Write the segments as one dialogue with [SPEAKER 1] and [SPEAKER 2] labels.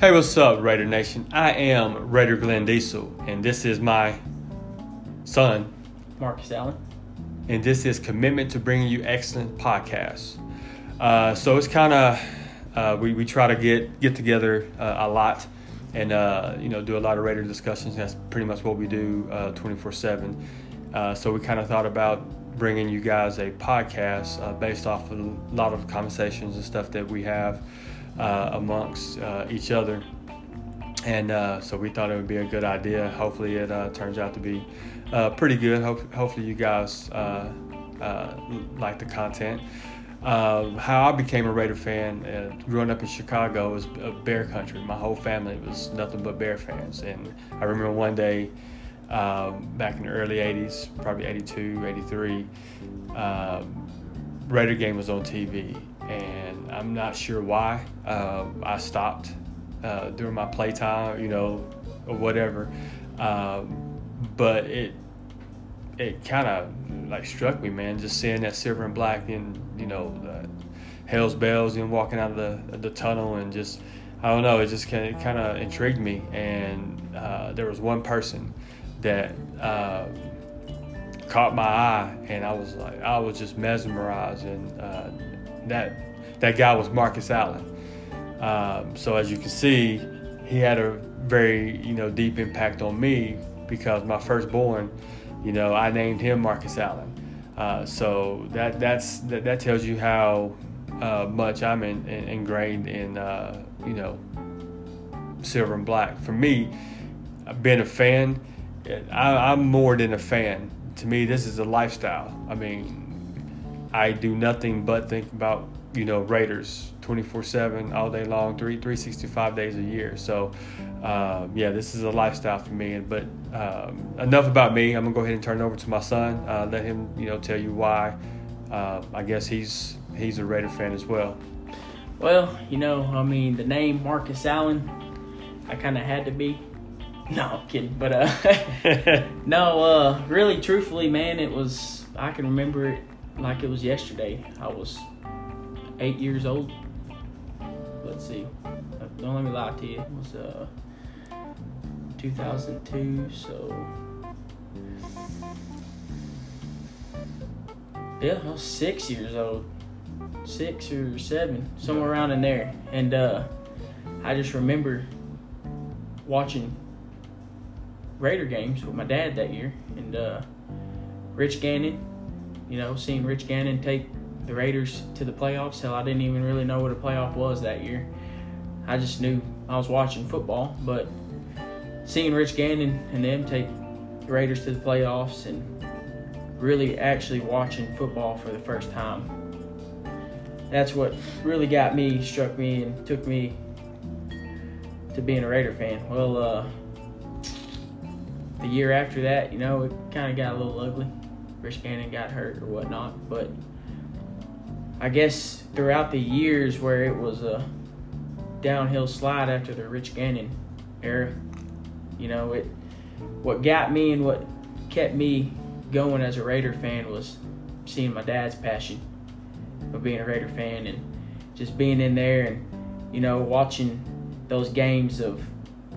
[SPEAKER 1] Hey, what's up, Raider Nation? I am Raider Glenn Diesel, and this is my son,
[SPEAKER 2] Marcus Allen.
[SPEAKER 1] and this is Commitment to Bringing You Excellent Podcasts. Uh, so it's kind of uh, we, we try to get get together uh, a lot and uh, you know do a lot of Raider discussions. That's pretty much what we do twenty four seven. So we kind of thought about bringing you guys a podcast uh, based off of a lot of conversations and stuff that we have uh, amongst uh, each other. And uh, so we thought it would be a good idea. Hopefully, it uh, turns out to be uh, pretty good. Hope, hopefully, you guys like the content. Um, how I became a Raider fan, uh, growing up in Chicago, was uh, Bear Country. My whole family was nothing but Bear fans, and I remember one day um, back in the early 80s, probably 82, 83, um, Raider game was on TV. And I'm not sure why. Um, I stopped uh, during my playtime, you know, or whatever. Um, but it it kind of like struck me, man, just seeing that silver and black and, you know, Hell's Bells and walking out of the, the tunnel and just, I don't know, it just kind of intrigued me. And uh, there was one person that uh, caught my eye, and I was like, I was just mesmerized, and uh, that that guy was Marcus Allen. Um, so as you can see, he had a very you know deep impact on me because my firstborn, you know, I named him Marcus Allen. Uh, so that that's that, that tells you how uh, much I'm in, in, ingrained in uh, you know silver and black. For me, being a fan I, am more than a fan. To me, this is a lifestyle. I mean, I do nothing but think about you know Raiders 24/7 all day long, three 365 days a year. So, um, yeah, this is a lifestyle for me. But um, enough about me. I'm gonna go ahead and turn it over to my son. Uh, let him you know tell you why. Uh, I guess he's he's a Raider fan as well.
[SPEAKER 2] Well, you know, I mean, the name Marcus Allen, I kind of had to be no, I'm kidding. But uh, no, uh, really, truthfully, man, it was. I can remember it like it was yesterday. I was eight years old. Let's see. Don't let me lie to you. It was uh, 2002. So yeah, I was six years old, six or seven, somewhere around in there, and uh, I just remember watching Raider games with my dad that year, and uh, Rich Gannon, you know, seeing Rich Gannon take the Raiders to the playoffs. Hell, I didn't even really know what a playoff was that year. I just knew I was watching football, but seeing Rich Gannon and them take the Raiders to the playoffs and really actually watching football for the first time. That's what really got me, struck me, and took me to being a Raider fan. Well, uh, the year after that, you know, it kind of got a little ugly. Rich Gannon got hurt or whatnot, but I guess throughout the years where it was a downhill slide after the Rich Gannon era, you know, it what got me and what kept me going as a Raider fan was seeing my dad's passion of being a Raider fan and just being in there and you know watching those games of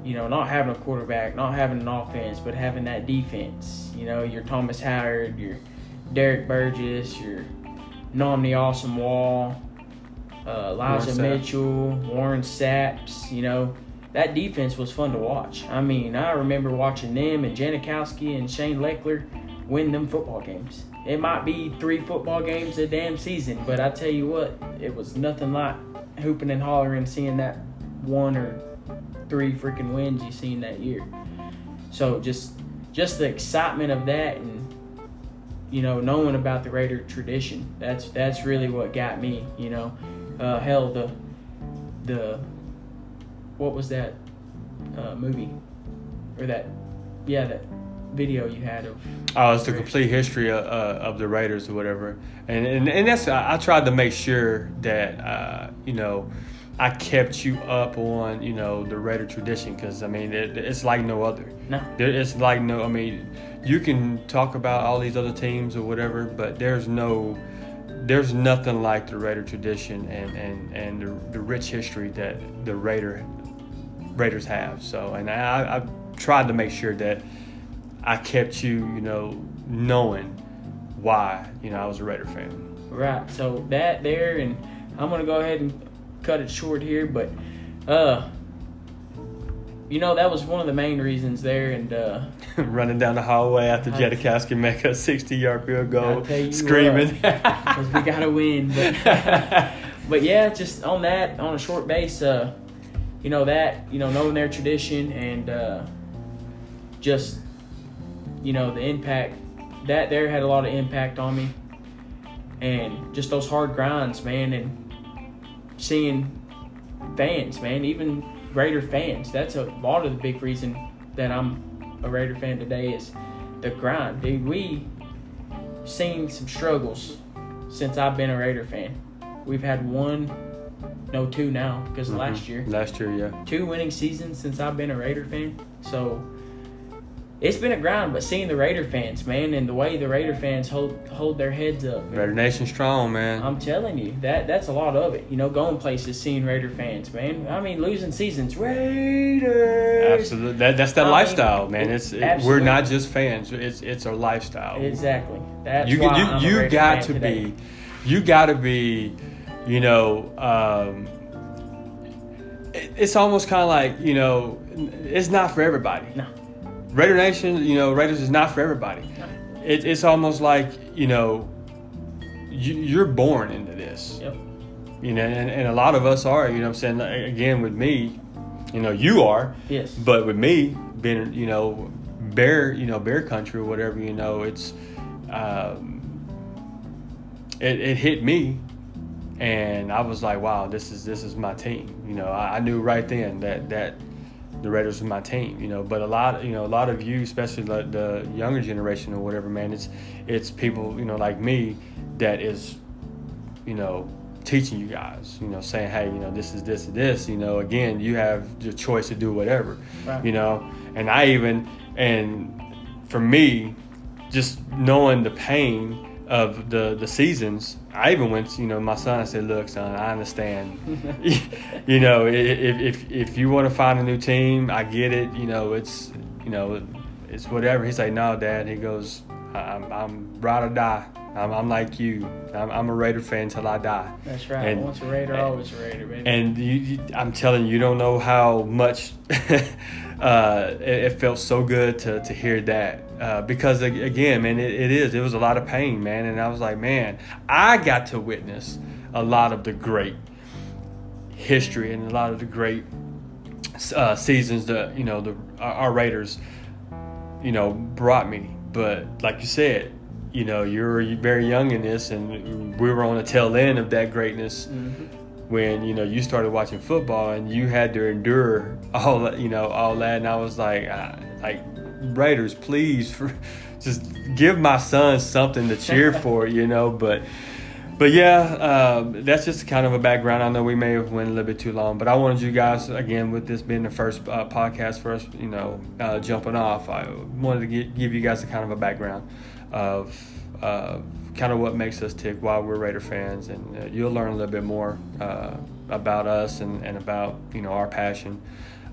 [SPEAKER 2] you know, not having a quarterback, not having an offense, but having that defense. You know, your Thomas Howard, your Derrick Burgess, your Nnamdi Asomugha, uh, Elijah Warren Mitchell, Warren Saps. You know, that defense was fun to watch. I mean, I remember watching them and Janikowski and Shane Lechler win them football games. It might be three football games a damn season, but I tell you what, it was nothing like hooping and hollering, seeing that one or three freaking wins you seen that year. So just just the excitement of that and you know knowing about the Raider tradition. That's that's really what got me. You know, uh, hell the the what was that uh, movie or that yeah that video you had of
[SPEAKER 1] oh it's the complete history of, uh, of the raiders or whatever and and, and that's I, I tried to make sure that uh, you know I kept you up on you know the Raider tradition because I mean it, it's like no other.
[SPEAKER 2] No,
[SPEAKER 1] it's like no. I mean, you can talk about all these other teams or whatever, but there's no, there's nothing like the Raider tradition and and and the, the rich history that the Raider Raiders have. So, and I, I tried to make sure that I kept you, you know, knowing why, you know, I was a Raider fan.
[SPEAKER 2] Right. So that there, and I'm gonna go ahead and cut it short here, but uh, you know that was one of the main reasons there, and uh,
[SPEAKER 1] Running down the hallway after
[SPEAKER 2] I-
[SPEAKER 1] Jedikowski make a 60 yard field goal, screaming.
[SPEAKER 2] because we gotta win. But, but yeah, just on that, on a short base, uh, you know that, you know, knowing their tradition and uh, just, you know, the impact that there had a lot of impact on me, and just those hard grinds, man, and seeing fans, man, even greater fans. That's a lot of the big reason that I'm a Raider fan today is the grind, dude. We seen some struggles since I've been a Raider fan. We've had one, no, two now because of mm-hmm.
[SPEAKER 1] last
[SPEAKER 2] year.
[SPEAKER 1] Last year, yeah.
[SPEAKER 2] Two winning seasons since I've been a Raider fan. So it's been a grind, but seeing the Raider fans, man, and the way the Raider fans hold hold their heads up. man,
[SPEAKER 1] Raider Nation strong, man.
[SPEAKER 2] I'm telling you, that that's a lot of it. You know, going places, seeing Raider fans, man. I mean, losing seasons, Raiders.
[SPEAKER 1] Absolutely. That, that's that
[SPEAKER 2] I mean,
[SPEAKER 1] lifestyle, man. It's it, we're not just fans. It's it's our lifestyle.
[SPEAKER 2] Exactly. That's
[SPEAKER 1] you
[SPEAKER 2] why
[SPEAKER 1] you you got to
[SPEAKER 2] today.
[SPEAKER 1] be you got to be you know um, it- it's almost kind of like you know it's not for everybody
[SPEAKER 2] No.
[SPEAKER 1] Raider nation you know raiders is not for everybody it, it's almost like you know you, you're born into this
[SPEAKER 2] Yep.
[SPEAKER 1] you know and, and a lot of us are you know what i'm saying again with me you know you are
[SPEAKER 2] Yes.
[SPEAKER 1] but with me being, you know, bear, you know, bear country or whatever, you know, it's, um, it, it hit me, and I was like, wow, this is this is my team. You know, I, I knew right then that that the Raiders were my team. You know, but a lot, you know, a lot of you, especially the, the younger generation or whatever, man, it's it's people, you know, like me that is, you know, teaching you guys, you know, saying, hey, you know, this is this and this, you know, again, you have your choice to do whatever,
[SPEAKER 2] Right.
[SPEAKER 1] you know, and I even, and for me, just knowing the pain of the the seasons, I even went, to, you know, my son, I said, look, son, I understand, you know, if if if you want to find a new team, I get it, you know, it's, you know, it's whatever. He's like, no, dad. He goes, I'm I'm ride or die. I'm, I'm like you. I'm, I'm a Raider fan till I die.
[SPEAKER 2] That's right.
[SPEAKER 1] And-
[SPEAKER 2] Once a Raider, always a Raider, baby.
[SPEAKER 1] And you, you, I'm telling you, you don't know how much uh, it, it felt so good to, to hear that. Uh, because again, man, it, it is. It was a lot of pain, man. And I was like, man, I got to witness a lot of the great history and a lot of the great uh, seasons that you know the our, our Raiders, you know, brought me. But like you said, you know, you're very young in this, and we were on the tail end of that greatness
[SPEAKER 2] Mhm.
[SPEAKER 1] when you know you started watching football and you had to endure all that you know all that. And i was like uh, like raiders please for, just give my son something to cheer for you know. But but yeah um, that's just kind of a background. I know we may have went a little bit too long but i wanted you guys again with this being the first uh, podcast for us you know uh, jumping off i wanted to gi- give you guys a kind of a background of uh, kind of what makes us tick why we're Raider fans, and uh, you'll learn a little bit more uh, about us and, and about you know our passion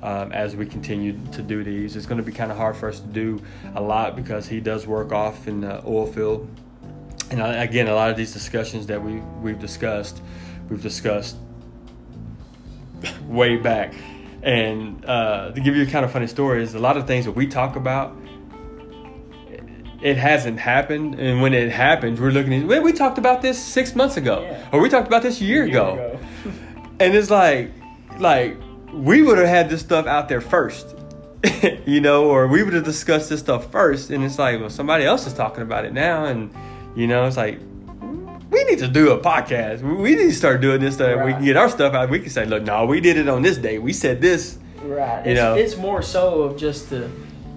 [SPEAKER 1] um, as we continue to do these. It's going to be kind of hard for us to do a lot because he does work off in the oil field, and I, again, a lot of these discussions that we we've discussed, we've discussed way back. And uh, to give you a kind of funny story is a lot of things that we talk about it hasn't happened, and when it happens, we're looking at. Well, we talked about this six months ago,
[SPEAKER 2] Yeah.
[SPEAKER 1] or we talked about this a year,
[SPEAKER 2] Year
[SPEAKER 1] ago. and it's like, like we would have had this stuff out there first, you know, or we would have discussed this stuff first, and it's like, well, somebody else is talking about it now, and you know, it's like. We need to do a podcast. We- We need to start doing this stuff. We can get our stuff out. We can say, "Look, no, we did it on this day. We said this."
[SPEAKER 2] Right.
[SPEAKER 1] You
[SPEAKER 2] It's,
[SPEAKER 1] know.
[SPEAKER 2] it's more so of just the,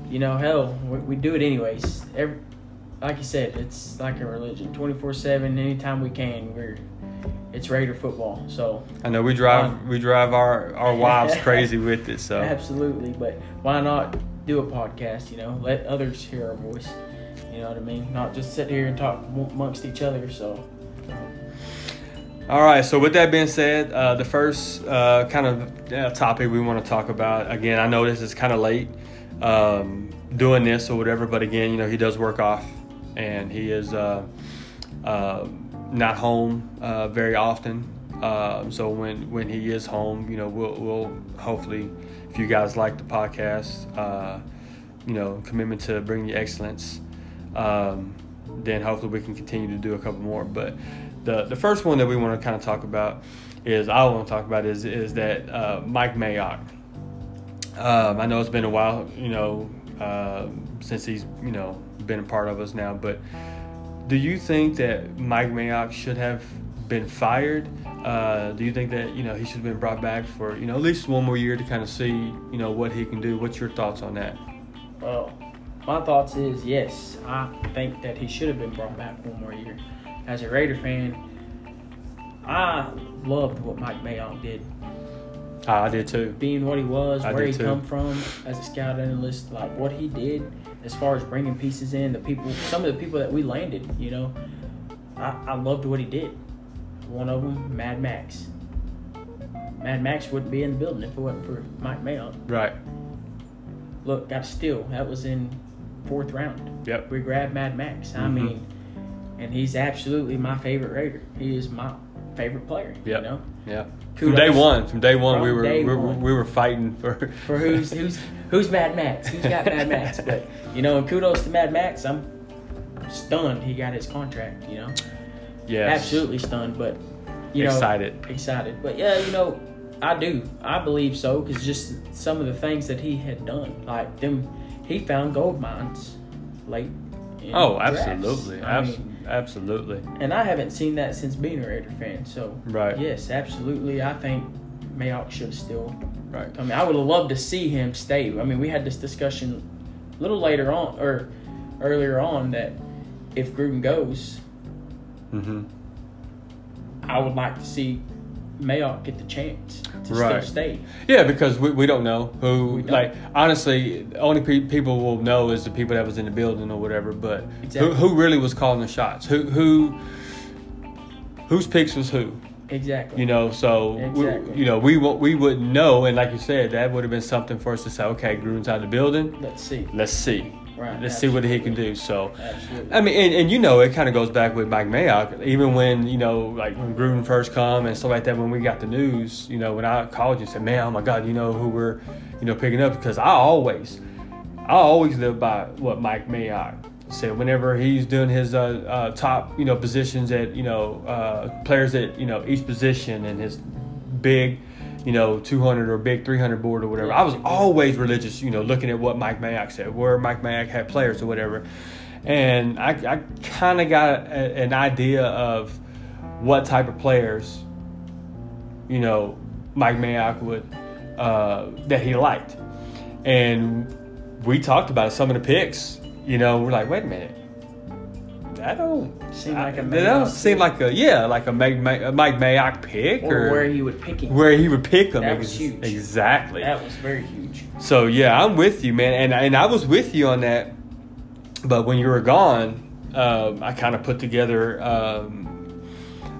[SPEAKER 2] you know, hell, we, we do it anyways. Every, like you said, it's like a religion. Twenty four seven. Anytime we can, we're, it's Raider football. So
[SPEAKER 1] I know we drive we drive our our wives crazy with it. So
[SPEAKER 2] absolutely, but why not do a podcast? You know, let others hear our voice. You know what I mean? Not just sit here and talk amongst each other. So
[SPEAKER 1] All All right. So with that being said, uh, the first uh, kind of uh, topic we want to talk about again. I know this is kind of late um, doing this or whatever, but again, you know, he does work off, and he is uh, uh, not home uh, very often. Um, so when when he is home, you know, we'll, we'll hopefully, if you guys like the podcast, uh, you know, commitment to bring you excellence, um, then hopefully we can continue to do a couple more. But the the first one that we want to kind of talk about is I want to talk about is is that uh, Mike Mayock. Um, I know it's been a while, you know, uh, since he's you know been a part of us now, but do you think that Mike Mayock should have been fired? Uh, do you think that you know he should have been brought back for you know at least one more year to kind of see you know what he can do? What's your thoughts on that?
[SPEAKER 2] Well, my thoughts is yes. I think that he should have been brought back one more year. As a Raider fan, I loved what Mike Mayock did.
[SPEAKER 1] I did too.
[SPEAKER 2] Being what he was,
[SPEAKER 1] I
[SPEAKER 2] where he
[SPEAKER 1] too.
[SPEAKER 2] come from as a scout analyst, like what he did as far as bringing pieces in, the people, some of the people that we landed, you know, I, I loved what he did. One of them, Mad Max. Mad Max wouldn't be in the building if it wasn't for Mike Mayock.
[SPEAKER 1] Right.
[SPEAKER 2] Look, got a steal. That was in fourth round.
[SPEAKER 1] Yep.
[SPEAKER 2] We grabbed Mad Max. I
[SPEAKER 1] Mhm.
[SPEAKER 2] mean, and he's absolutely my favorite Raider. He is my favorite player.
[SPEAKER 1] Yep.
[SPEAKER 2] You know,
[SPEAKER 1] Yeah. From day one, from day one,
[SPEAKER 2] From
[SPEAKER 1] we were we, were
[SPEAKER 2] one.
[SPEAKER 1] we were fighting for
[SPEAKER 2] for who's who's who's Mad Max? Who's got Mad Max? But you know, and kudos to Mad Max. I'm stunned he got his contract. You know,
[SPEAKER 1] yes,
[SPEAKER 2] absolutely stunned. But you know,
[SPEAKER 1] excited.
[SPEAKER 2] excited. But yeah, you know, I do. I believe so because just some of the things that he had done, like them, he found gold mines late. in
[SPEAKER 1] Oh, absolutely. absolutely,
[SPEAKER 2] mean,
[SPEAKER 1] absolutely.
[SPEAKER 2] and I haven't seen that since being a Raider fan. So
[SPEAKER 1] Right.
[SPEAKER 2] yes, absolutely. I think Mayock should still.
[SPEAKER 1] Right.
[SPEAKER 2] I mean, I would love to see him stay. I mean, we had this discussion a little later on or earlier on that if Gruden goes,
[SPEAKER 1] Mm-hmm.
[SPEAKER 2] I would like to see Mayock get the chance to
[SPEAKER 1] Right.
[SPEAKER 2] still stay.
[SPEAKER 1] Yeah, because we, we don't know who.
[SPEAKER 2] Don't.
[SPEAKER 1] Like honestly, the only pe- people will know is the people that was in the building or whatever. But
[SPEAKER 2] Exactly.
[SPEAKER 1] who who really was calling the shots? Who who whose picks was who?
[SPEAKER 2] Exactly.
[SPEAKER 1] You know, so
[SPEAKER 2] Exactly.
[SPEAKER 1] we, you know we we wouldn't know, and like you said, that would have been something for us to say. Okay, Gruden's out of the building.
[SPEAKER 2] Let's see.
[SPEAKER 1] Let's see.
[SPEAKER 2] Right.
[SPEAKER 1] Let's see what he can do. So.
[SPEAKER 2] Absolutely.
[SPEAKER 1] I mean, and, and you know, it kind of goes back with Mike Mayock. Even when you know, like when Gruden first come and stuff like that, when we got the news, you know, when I called you and said, "Man, oh my God, you know who we're, you know, picking up," because I always, I always live by what Mike Mayock said. Whenever he's doing his uh, uh, top, you know, positions at, you know, uh, players at, you know, each position and his big. You know, 200 or big 300 board or whatever. I was always religious, you know, looking at what Mike Mayock said, where Mike Mayock had players or whatever and I, I kind of got a, an idea of what type of players, you know, Mike Mayock would uh, that he liked, and we talked about it, some of the picks. You know, we're like, wait a minute, that don't
[SPEAKER 2] Seem like a
[SPEAKER 1] that don't seem like a yeah, like a Mike, Mike, Mike Mayock pick
[SPEAKER 2] or
[SPEAKER 1] or,
[SPEAKER 2] where he would pick him.
[SPEAKER 1] where he would pick them.
[SPEAKER 2] That was huge.
[SPEAKER 1] Exactly.
[SPEAKER 2] That was very huge.
[SPEAKER 1] So yeah, I'm with you, man, and and I was with you on that. But when you were gone, um, I kind of put together um,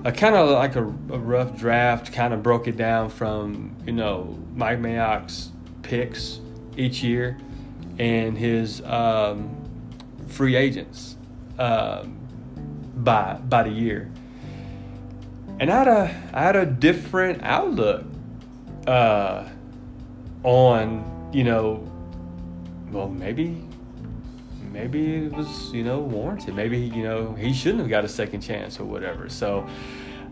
[SPEAKER 1] a kind of like a, a rough draft. Kind of broke it down from you know Mike Mayock's picks each year and his um, free agents um, by by the year. And I had a I had a different outlook uh, on you know well maybe maybe it was you know warranted. Maybe you know he shouldn't have got a second chance or whatever. So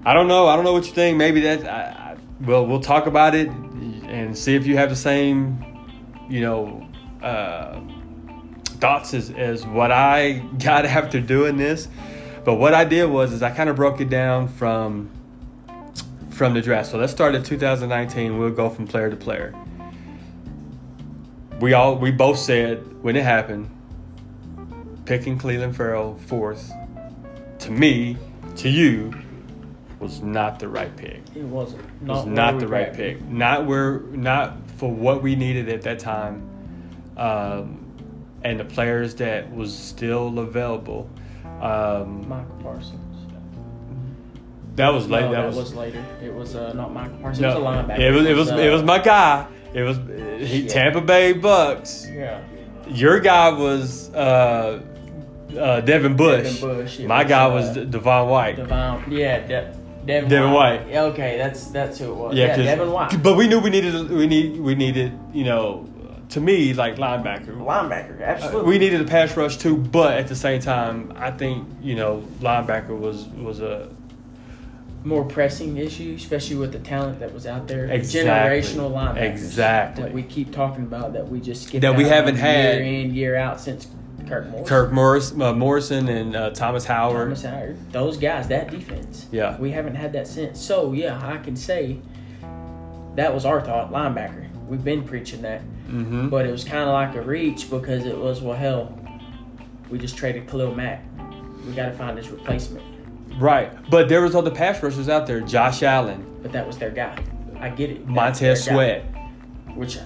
[SPEAKER 1] i don't know. I don't know what you think. Maybe that I, I, well we'll talk about it and see if you have the same you know uh, thoughts as, as what i got after doing this but what i did was is i kind of broke it down from from the draft so let's start at 2019 we'll go from player to player we all we both said when it happened, picking Clelin Ferrell fourth, to me, to you, was not the right pick.
[SPEAKER 2] It wasn't.
[SPEAKER 1] It was not the right pick. Not where not for what we needed at that time, um, and the players that was still available. Um,
[SPEAKER 2] Michael Parsons.
[SPEAKER 1] That was late.
[SPEAKER 2] No,
[SPEAKER 1] that,
[SPEAKER 2] that
[SPEAKER 1] was,
[SPEAKER 2] was, later. It was uh, not Michael Parsons.
[SPEAKER 1] no,
[SPEAKER 2] It was a linebacker.
[SPEAKER 1] It was it was
[SPEAKER 2] uh,
[SPEAKER 1] it was my guy. It was he. Tampa Bay Bucks.
[SPEAKER 2] yeah.
[SPEAKER 1] Your guy was uh, uh, Devin Bush.
[SPEAKER 2] Devin Bush. It
[SPEAKER 1] My guy was
[SPEAKER 2] uh,
[SPEAKER 1] Devin White.
[SPEAKER 2] Devin. Yeah, De- Devin,
[SPEAKER 1] Devin White.
[SPEAKER 2] Yeah, Okay, that's that's who it was.
[SPEAKER 1] Yeah,
[SPEAKER 2] Yeah, Devin White.
[SPEAKER 1] But we knew we needed we need we needed you know to me like linebacker.
[SPEAKER 2] Linebacker,
[SPEAKER 1] Uh,
[SPEAKER 2] absolutely.
[SPEAKER 1] we needed a pass rush too, but at the same time, I think you know linebacker was was a
[SPEAKER 2] more pressing issue, especially with the talent that was out there.
[SPEAKER 1] Exactly.
[SPEAKER 2] Generational linebackers.
[SPEAKER 1] Exactly.
[SPEAKER 2] That we keep talking about that we just skip
[SPEAKER 1] That we haven't had-
[SPEAKER 2] year in year out since Kirk Morris.
[SPEAKER 1] Kirk Morris, uh, Morrison and uh, Thomas Howard.
[SPEAKER 2] Thomas Howard. Those guys, that defense.
[SPEAKER 1] Yeah.
[SPEAKER 2] We haven't had that since. So yeah, I can say that was our thought, linebacker. We've been preaching that.
[SPEAKER 1] hmm
[SPEAKER 2] But it was kind of like a reach because it was, well, hell, we just traded Khalil Mack. We got to find his replacement.
[SPEAKER 1] Right, but there was other pass rushers out there. Josh Allen,
[SPEAKER 2] But that was their guy. I get it.
[SPEAKER 1] Montez
[SPEAKER 2] their guy.
[SPEAKER 1] Sweat.
[SPEAKER 2] Which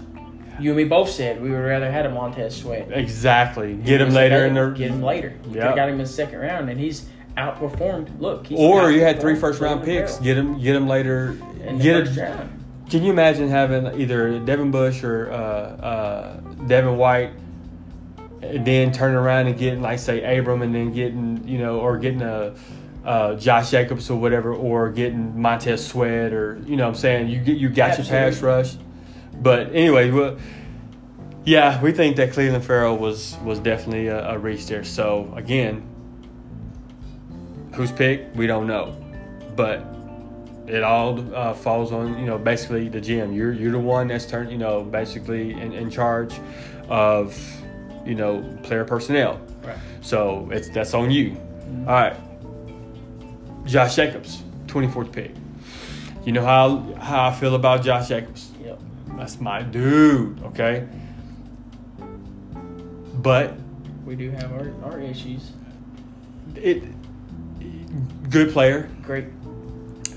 [SPEAKER 2] you and me both said we would rather had a Montez Sweat.
[SPEAKER 1] Exactly. Get him later in the
[SPEAKER 2] Get him later. You got him in the second round, and he's outperformed. Look, he's
[SPEAKER 1] Or you had three first round picks. Get him, get him later.
[SPEAKER 2] in the
[SPEAKER 1] Get
[SPEAKER 2] round.
[SPEAKER 1] Can you imagine having either Devin Bush or uh, uh, Devin White, and then turning around and getting like say Abram, and then getting you know, or getting a uh, Josh Jacobs or whatever, or getting Montez Sweat, or you know, what I'm saying you get you got your pass rush. But anyway, well, yeah, we think that Clelin Ferrell was was definitely a, a reach there. So again, who's pick? we don't know, but it all uh, falls on you know basically the GM. You're you're the one that's turned you know basically in, in charge of you know player personnel.
[SPEAKER 2] Right.
[SPEAKER 1] So it's that's on you. All right, Josh Jacobs, 24th pick. You know how how I feel about Josh Jacobs.
[SPEAKER 2] Yep.
[SPEAKER 1] That's my dude. Okay. But
[SPEAKER 2] We do have our, our issues.
[SPEAKER 1] it good player.
[SPEAKER 2] Great.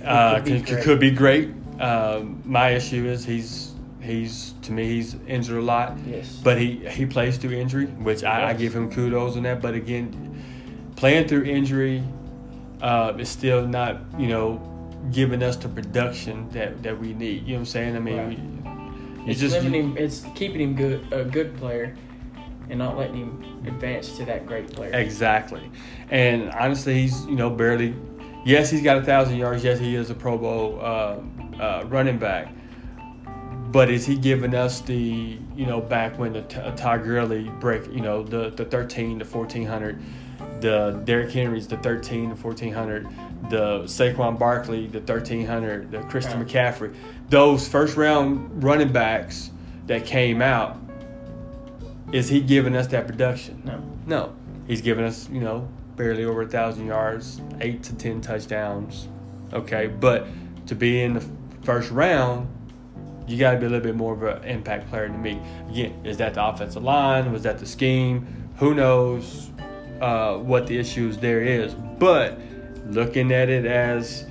[SPEAKER 1] Uh,
[SPEAKER 2] could be
[SPEAKER 1] could, could,
[SPEAKER 2] great.
[SPEAKER 1] be great. Um, my issue is he's he's to me he's injured a lot,
[SPEAKER 2] Yes.
[SPEAKER 1] but he he plays through injury, which I, I give him kudos on that. But again, playing through injury uh, is still not you know giving us the production that, that we need. You know what I'm saying? I mean,
[SPEAKER 2] Right.
[SPEAKER 1] we, you
[SPEAKER 2] it's
[SPEAKER 1] just
[SPEAKER 2] limiting. It's keeping him good, a good player, and not letting him advance to that great player.
[SPEAKER 1] Exactly. And honestly, he's, you know, barely, yes, he's got a thousand yards. Yes, he is a Pro Bowl uh, uh, running back. But is he giving us the, you know, back when the t- uh, Todd Gurley break, you know, the, the 13 to 1400, the Derrick Henry's the 13 to 1400, the Saquon Barkley, the 1300, the Christian. McCaffrey, those first round running backs that came out, is he giving us that production?
[SPEAKER 2] No.
[SPEAKER 1] No, he's giving us, you know, barely over a thousand yards, eight to ten touchdowns. Okay, but to be in the first round, you got to be a little bit more of an impact player to me. Again, is that the offensive line? Was that the scheme? Who knows uh, what the issues there is? But looking at it as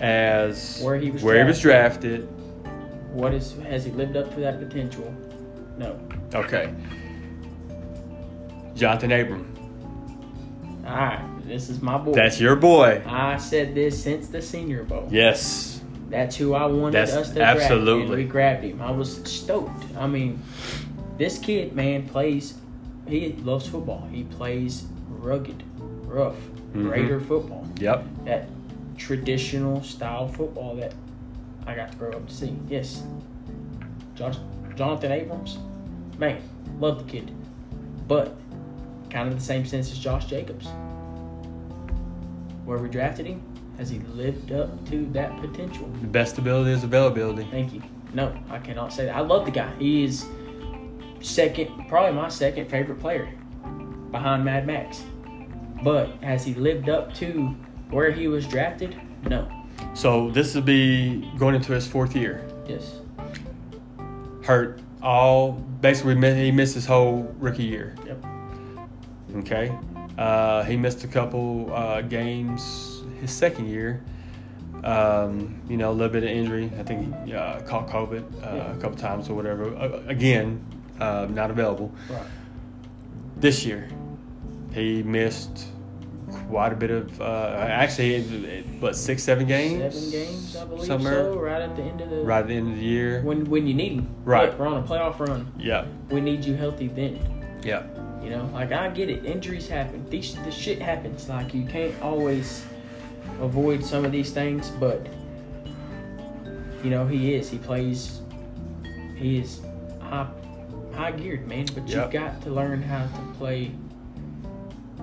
[SPEAKER 1] as
[SPEAKER 2] Where he was
[SPEAKER 1] where he was drafted.
[SPEAKER 2] What is has he lived up to that potential? No.
[SPEAKER 1] Okay, Jonathan Abram.
[SPEAKER 2] All right, this is my boy.
[SPEAKER 1] That's your boy.
[SPEAKER 2] I said this since the Senior Bowl.
[SPEAKER 1] Yes.
[SPEAKER 2] That's who I wanted
[SPEAKER 1] That's
[SPEAKER 2] us to
[SPEAKER 1] absolutely.
[SPEAKER 2] and we grabbed him. I was stoked. I mean, this kid, man, plays. He loves football. He plays rugged, rough,
[SPEAKER 1] Mhm.
[SPEAKER 2] Raider football.
[SPEAKER 1] Yep.
[SPEAKER 2] That traditional style football that I got to grow up to see. Yes, Jonathan Abrams, man, love the kid, but kind of the same sense as Josh Jacobs. Where we drafted him, has he lived up to that potential?
[SPEAKER 1] The best ability is availability.
[SPEAKER 2] Thank you. No, I cannot say that. I love the guy. He is second, probably my second favorite player behind Mad Max. But has he lived up to where he was drafted? No.
[SPEAKER 1] So this would be going into his fourth year.
[SPEAKER 2] Yes.
[SPEAKER 1] Hurt all basically he missed his whole rookie year.
[SPEAKER 2] Yep.
[SPEAKER 1] Okay. Uh, he missed a couple uh, games his second year. Um, you know, a little bit of injury. I think he uh, caught COVID uh,
[SPEAKER 2] Yeah.
[SPEAKER 1] a couple times or whatever. Uh, again, uh, not available.
[SPEAKER 2] Right.
[SPEAKER 1] This year, he missed quite a bit of uh, actually, what six, seven games?
[SPEAKER 2] Seven games, I believe
[SPEAKER 1] Somewhere.
[SPEAKER 2] so. Right at the end of the
[SPEAKER 1] Right at the end of the year.
[SPEAKER 2] when when you need him.
[SPEAKER 1] Right.
[SPEAKER 2] Look, we're on a playoff run.
[SPEAKER 1] Yeah,
[SPEAKER 2] We need you healthy then.
[SPEAKER 1] yeah,
[SPEAKER 2] You know, like I get it. Injuries happen. These this shit happens. Like you can't always avoid some of these things, but you know he is. He plays. He is high high geared, man. But
[SPEAKER 1] Yep.
[SPEAKER 2] you've got to learn how to play.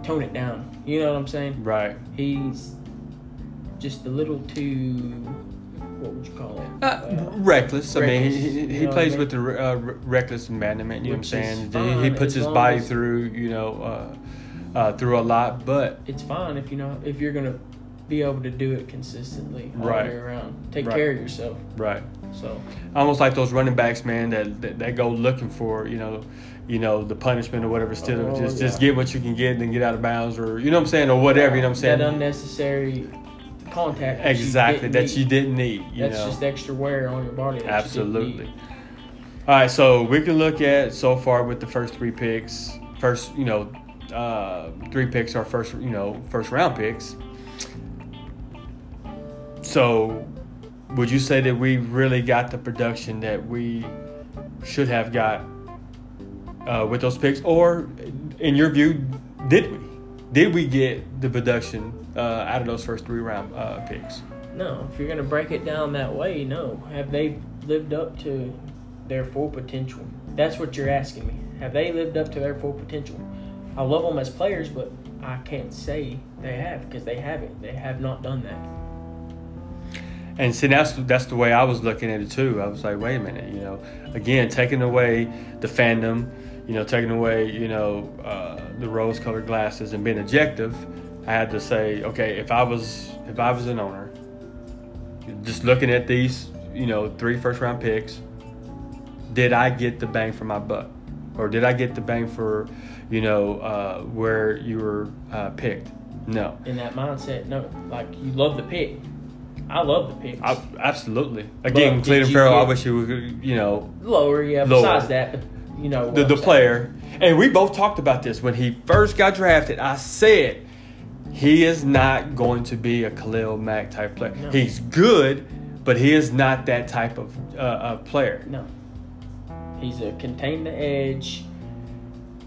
[SPEAKER 2] Tone it down. You know what I'm saying?
[SPEAKER 1] right.
[SPEAKER 2] He's just a little too. What would you call it?
[SPEAKER 1] Uh, reckless. I mean,
[SPEAKER 2] reckless,
[SPEAKER 1] he,
[SPEAKER 2] you
[SPEAKER 1] he
[SPEAKER 2] know what I
[SPEAKER 1] plays
[SPEAKER 2] mean?
[SPEAKER 1] with the uh, reckless abandonment. You know what I'm saying?
[SPEAKER 2] fine
[SPEAKER 1] He, he puts his body
[SPEAKER 2] as-
[SPEAKER 1] through, you know, uh, uh, through a lot. But
[SPEAKER 2] it's fine if you know if you're gonna be able to do it consistently all
[SPEAKER 1] Right.
[SPEAKER 2] year round. Take
[SPEAKER 1] Right.
[SPEAKER 2] care of yourself.
[SPEAKER 1] right,
[SPEAKER 2] So
[SPEAKER 1] almost like those running backs, man, that that, that go looking for, you know, you know, the punishment or whatever. Instead of
[SPEAKER 2] Oh,
[SPEAKER 1] just just
[SPEAKER 2] yeah.
[SPEAKER 1] get what you can get and then get out of bounds, or you know what I'm saying, or whatever. You know what I'm saying?
[SPEAKER 2] That unnecessary contact. that you
[SPEAKER 1] exactly
[SPEAKER 2] didn't
[SPEAKER 1] that
[SPEAKER 2] need.
[SPEAKER 1] you didn't need. You
[SPEAKER 2] That's
[SPEAKER 1] know?
[SPEAKER 2] just extra wear on your body. you
[SPEAKER 1] Absolutely.
[SPEAKER 2] need.
[SPEAKER 1] All right, so we can look at so far with the first three picks. First, you know, uh, three picks are first, you know, first round picks. So, would you say that we really got the production that we should have got uh, with those picks, or in your view, did we? Did we get the production uh, out of those first three round uh, picks?
[SPEAKER 2] No, if you're gonna break it down that way, no. Have they lived up to their full potential? That's what you're asking me. Have they lived up to their full potential? I love them as players, but I can't say they have because they haven't. They have not done that.
[SPEAKER 1] And see, that's that's the way I was looking at it too. I was like, wait a minute, you know, again, taking away the fandom, you know, taking away, you know, uh, the rose-colored glasses and being objective. I had to say, okay, if I was if I was an owner, just looking at these, you know, three first-round picks, did I get the bang for my buck, or did I get the bang for, you know, uh, where you were uh, picked? No.
[SPEAKER 2] In that mindset, no. Like you love the pick. I love the picks.
[SPEAKER 1] I, absolutely. Again,
[SPEAKER 2] Clelin
[SPEAKER 1] Ferrell. I wish you would, you know,
[SPEAKER 2] Lower, yeah.
[SPEAKER 1] Lower.
[SPEAKER 2] Besides that, but you know
[SPEAKER 1] the, the player. And we both talked about this when he first got drafted. I said he is not going to be a Khalil Mack type player.
[SPEAKER 2] No.
[SPEAKER 1] He's good, but he is not that type of uh, uh, player.
[SPEAKER 2] No. He's a contain the edge,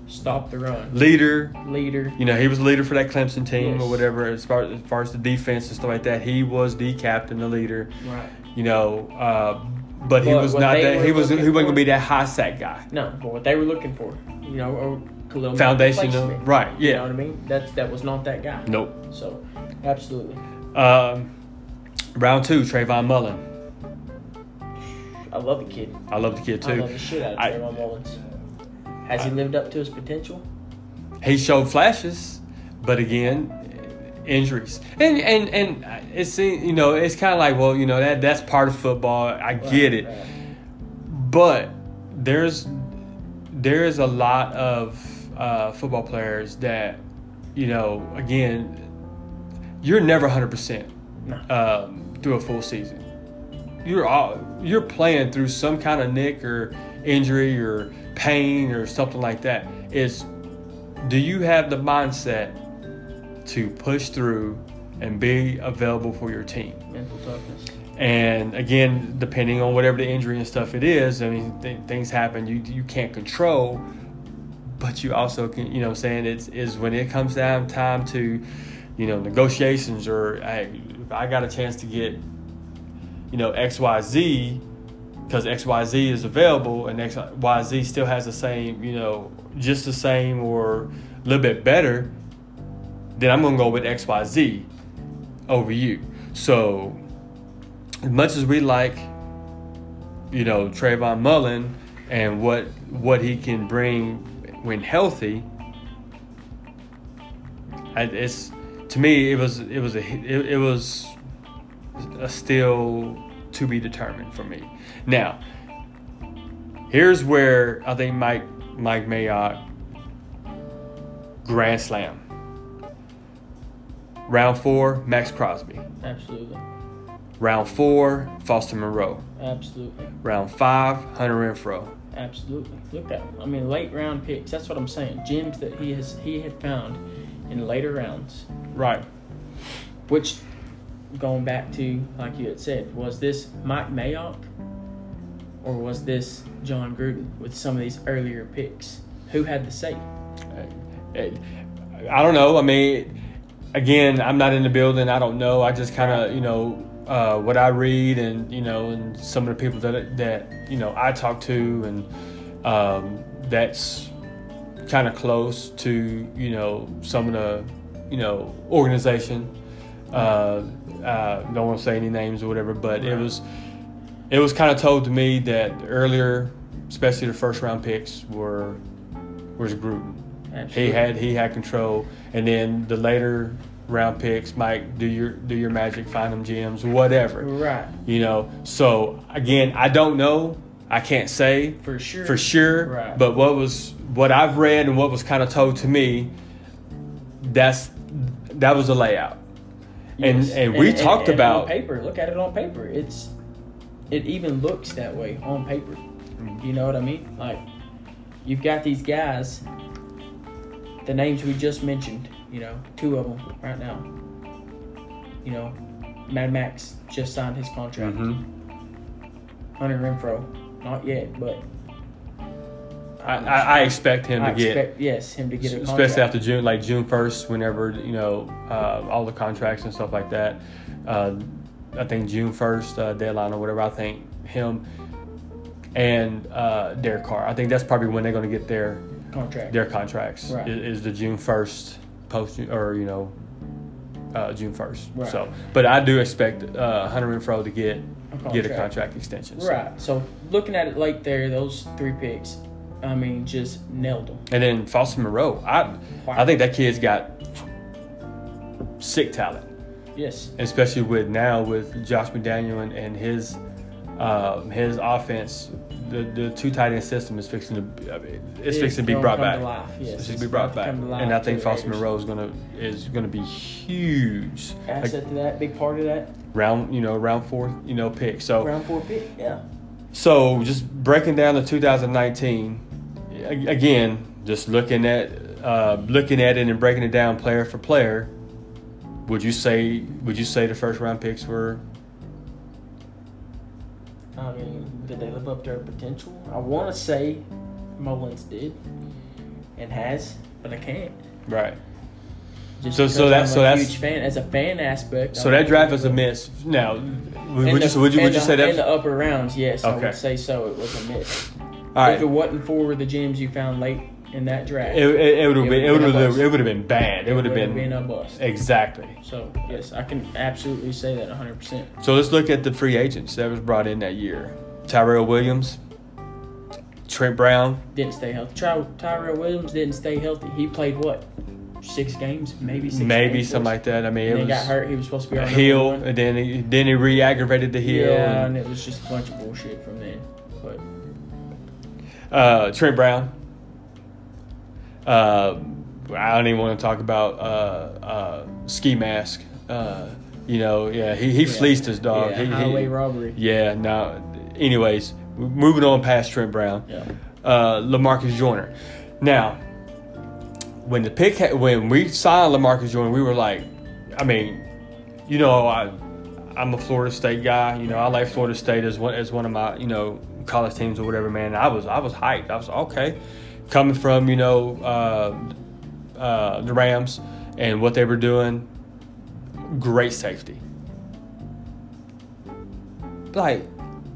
[SPEAKER 2] stop the run,
[SPEAKER 1] Leader.
[SPEAKER 2] leader.
[SPEAKER 1] You know, he was the leader for that Clemson team or whatever. As far as far as the defense and stuff like that, he was the captain, the leader.
[SPEAKER 2] Right.
[SPEAKER 1] You know, uh, but he
[SPEAKER 2] But
[SPEAKER 1] was not that. He was. He wasn't going to be that high sack guy.
[SPEAKER 2] No, but what they were looking for, you know, or Khalil Mack
[SPEAKER 1] Foundational,
[SPEAKER 2] replacement.
[SPEAKER 1] right?
[SPEAKER 2] You
[SPEAKER 1] Yeah.
[SPEAKER 2] know what I mean? That that was not that guy.
[SPEAKER 1] Nope.
[SPEAKER 2] So, absolutely.
[SPEAKER 1] Um, round two, Trayvon Mullen.
[SPEAKER 2] I love the kid.
[SPEAKER 1] I love the kid too.
[SPEAKER 2] I love the shit out of
[SPEAKER 1] I-
[SPEAKER 2] Trayvon Mullins. Has he lived up to his potential?
[SPEAKER 1] He showed flashes, but again, injuries. And and and it's you know it's kind of like well you know that that's part of football. I get it, but there's there is a lot of uh, football players that you know again you're never hundred percent
[SPEAKER 2] No.
[SPEAKER 1] um, through a full season. You're all, you're playing through some kind of nick or injury or pain or something like that. Is do you have the mindset to push through and be available for your team?
[SPEAKER 2] Mental toughness.
[SPEAKER 1] And again, depending on whatever the injury and stuff it is, I mean, th- things happen you you can't control, but you also can, you know, I'm saying it's is when it comes down time to, you know, negotiations or hey, if I got a chance to get, you know, X Y Z, because X Y Z is available and X Y Z still has the same, you know, just the same or a little bit better, then I'm gonna go with X Y Z over you. So as much as we like, you know, Trayvon Mullen and what what he can bring when healthy, it's to me it was it was a it, it was a still to be determined for me. Now, here's where I think Mike Mike Mayock grand slam. Round four, Maxx Crosby.
[SPEAKER 2] Absolutely.
[SPEAKER 1] Round four, Foster Moreau.
[SPEAKER 2] Absolutely.
[SPEAKER 1] Round five, Hunter Renfrow.
[SPEAKER 2] Absolutely. Look at him. I mean, late round picks. That's what I'm saying. Gems that he has he had found in later rounds
[SPEAKER 1] Right.
[SPEAKER 2] Which, going back to like you had said, was this Mike Mayock, or was this Jon Gruden with some of these earlier picks? Who had the say?
[SPEAKER 1] Uh, uh, I don't know. I mean, again, I'm not in the building. I don't know. I just kind of, you know, uh, what I read and you know, and some of the people that that you know I talk to, and um, that's kind of close to you know some of the you know organization. Uh, uh, don't want to say any names or whatever, but it was it was kind of told to me that earlier, especially the first round picks were was Gruden.
[SPEAKER 2] Absolutely.
[SPEAKER 1] He had he had control, and then the later round picks Mike, do your do your magic, find them gems, whatever.
[SPEAKER 2] right
[SPEAKER 1] You know. So again, I don't know. I can't say
[SPEAKER 2] for sure.
[SPEAKER 1] for sure.
[SPEAKER 2] Right.
[SPEAKER 1] But what was what I've read and what was kind of told to me, that's that was the layout. And
[SPEAKER 2] Yes.
[SPEAKER 1] and we talked
[SPEAKER 2] and
[SPEAKER 1] about
[SPEAKER 2] on paper. Look at it on paper. It's it even looks that way on paper.
[SPEAKER 1] Mm-hmm.
[SPEAKER 2] You know what I mean? Like you've got these guys, the names we just mentioned. You know, two of them right now. You know, Mad Max just signed his contract.
[SPEAKER 1] Mhm.
[SPEAKER 2] Hunter Renfrow, not yet, but
[SPEAKER 1] I, I, I expect him
[SPEAKER 2] I
[SPEAKER 1] to get
[SPEAKER 2] yes him to get
[SPEAKER 1] especially after June, like June first, whenever you know uh, all the contracts and stuff like that. Uh, I think June first uh, deadline or whatever. I think him and uh, Derek Carr. I think that's probably when they're going to get their
[SPEAKER 2] contract.
[SPEAKER 1] their contracts.
[SPEAKER 2] Right.
[SPEAKER 1] Is, is the June first post or you know uh, June first.
[SPEAKER 2] Right.
[SPEAKER 1] So, but I do expect uh, Hunter Renfrow to get
[SPEAKER 2] A
[SPEAKER 1] get a
[SPEAKER 2] contract.
[SPEAKER 1] extension. So-
[SPEAKER 2] Right. So looking at it like there, those three picks, I mean, just nailed them.
[SPEAKER 1] And then Foster Moreau, I I think that kid's got sick talent.
[SPEAKER 2] Yes.
[SPEAKER 1] especially with now with Josh McDaniel and, and his um, his offense, the the two tight end system is fixing to I mean, it's fixing to be brought back.
[SPEAKER 2] Yes.
[SPEAKER 1] It's
[SPEAKER 2] it's
[SPEAKER 1] to be brought back,
[SPEAKER 2] to come to life
[SPEAKER 1] and I think Foster. Moreau is gonna is gonna be huge. Like,
[SPEAKER 2] Asset to that, big part of that.
[SPEAKER 1] round you know round four you know pick. So
[SPEAKER 2] Round four pick. Yeah.
[SPEAKER 1] so just breaking down the 2019 again, just looking at uh, looking at it and breaking it down player for player. Would you say would you say the first round picks were
[SPEAKER 2] I mean, did they live up to their potential? I want to say Mullins did and has, but I can't.
[SPEAKER 1] right?
[SPEAKER 2] Just
[SPEAKER 1] So- so that- so
[SPEAKER 2] a
[SPEAKER 1] that's-
[SPEAKER 2] huge fan as a fan aspect.
[SPEAKER 1] So
[SPEAKER 2] I
[SPEAKER 1] that draft is a miss. Now, mm-hmm. would,
[SPEAKER 2] In
[SPEAKER 1] would
[SPEAKER 2] the-
[SPEAKER 1] you would you, would you
[SPEAKER 2] the-
[SPEAKER 1] say that in
[SPEAKER 2] the upper rounds? Yes, I would say so. It was a miss.
[SPEAKER 1] All
[SPEAKER 2] If it wasn't for the gems you found late in that draft,
[SPEAKER 1] it, it, it would have
[SPEAKER 2] it
[SPEAKER 1] been it
[SPEAKER 2] would've been a
[SPEAKER 1] have
[SPEAKER 2] bust.
[SPEAKER 1] it would have been bad. It would have
[SPEAKER 2] would've
[SPEAKER 1] been,
[SPEAKER 2] a bust.
[SPEAKER 1] exactly.
[SPEAKER 2] So yes, I can absolutely say that 100. percent
[SPEAKER 1] So let's look at the free agents that was brought in that year: Tyrell Williams, Trent Brown,
[SPEAKER 2] Didn't stay healthy. Ty- Tyrell Williams didn't stay healthy. He played what? Six games, maybe six.
[SPEAKER 1] maybe something
[SPEAKER 2] was-
[SPEAKER 1] like that. I mean,
[SPEAKER 2] And
[SPEAKER 1] it
[SPEAKER 2] he got hurt. He was supposed to be our
[SPEAKER 1] heel, and then he then he re-aggravated the heel.
[SPEAKER 2] Yeah,
[SPEAKER 1] and-
[SPEAKER 2] and it was just a bunch of bullshit from then. But
[SPEAKER 1] uh, Trent Brown. Uh, I don't even want to talk about uh, uh, ski mask. Uh, you know, yeah, he, he
[SPEAKER 2] yeah.
[SPEAKER 1] fleeced his dog.
[SPEAKER 2] Yeah,
[SPEAKER 1] He- he-
[SPEAKER 2] highway robbery.
[SPEAKER 1] Yeah, no. Anyways, moving on past Trent Brown,
[SPEAKER 2] Yeah.
[SPEAKER 1] uh, Lamarcus Joyner. Now, when the pick, ha- when we signed Lamarcus Joyner, we were like, I mean, you know, I, I'm a Florida State guy. You know, I like Florida State as one as one of my you know college teams or whatever. Man, I was I was hyped. I was okay, coming from you know uh, uh, the Rams and what they were doing. Great safety. Like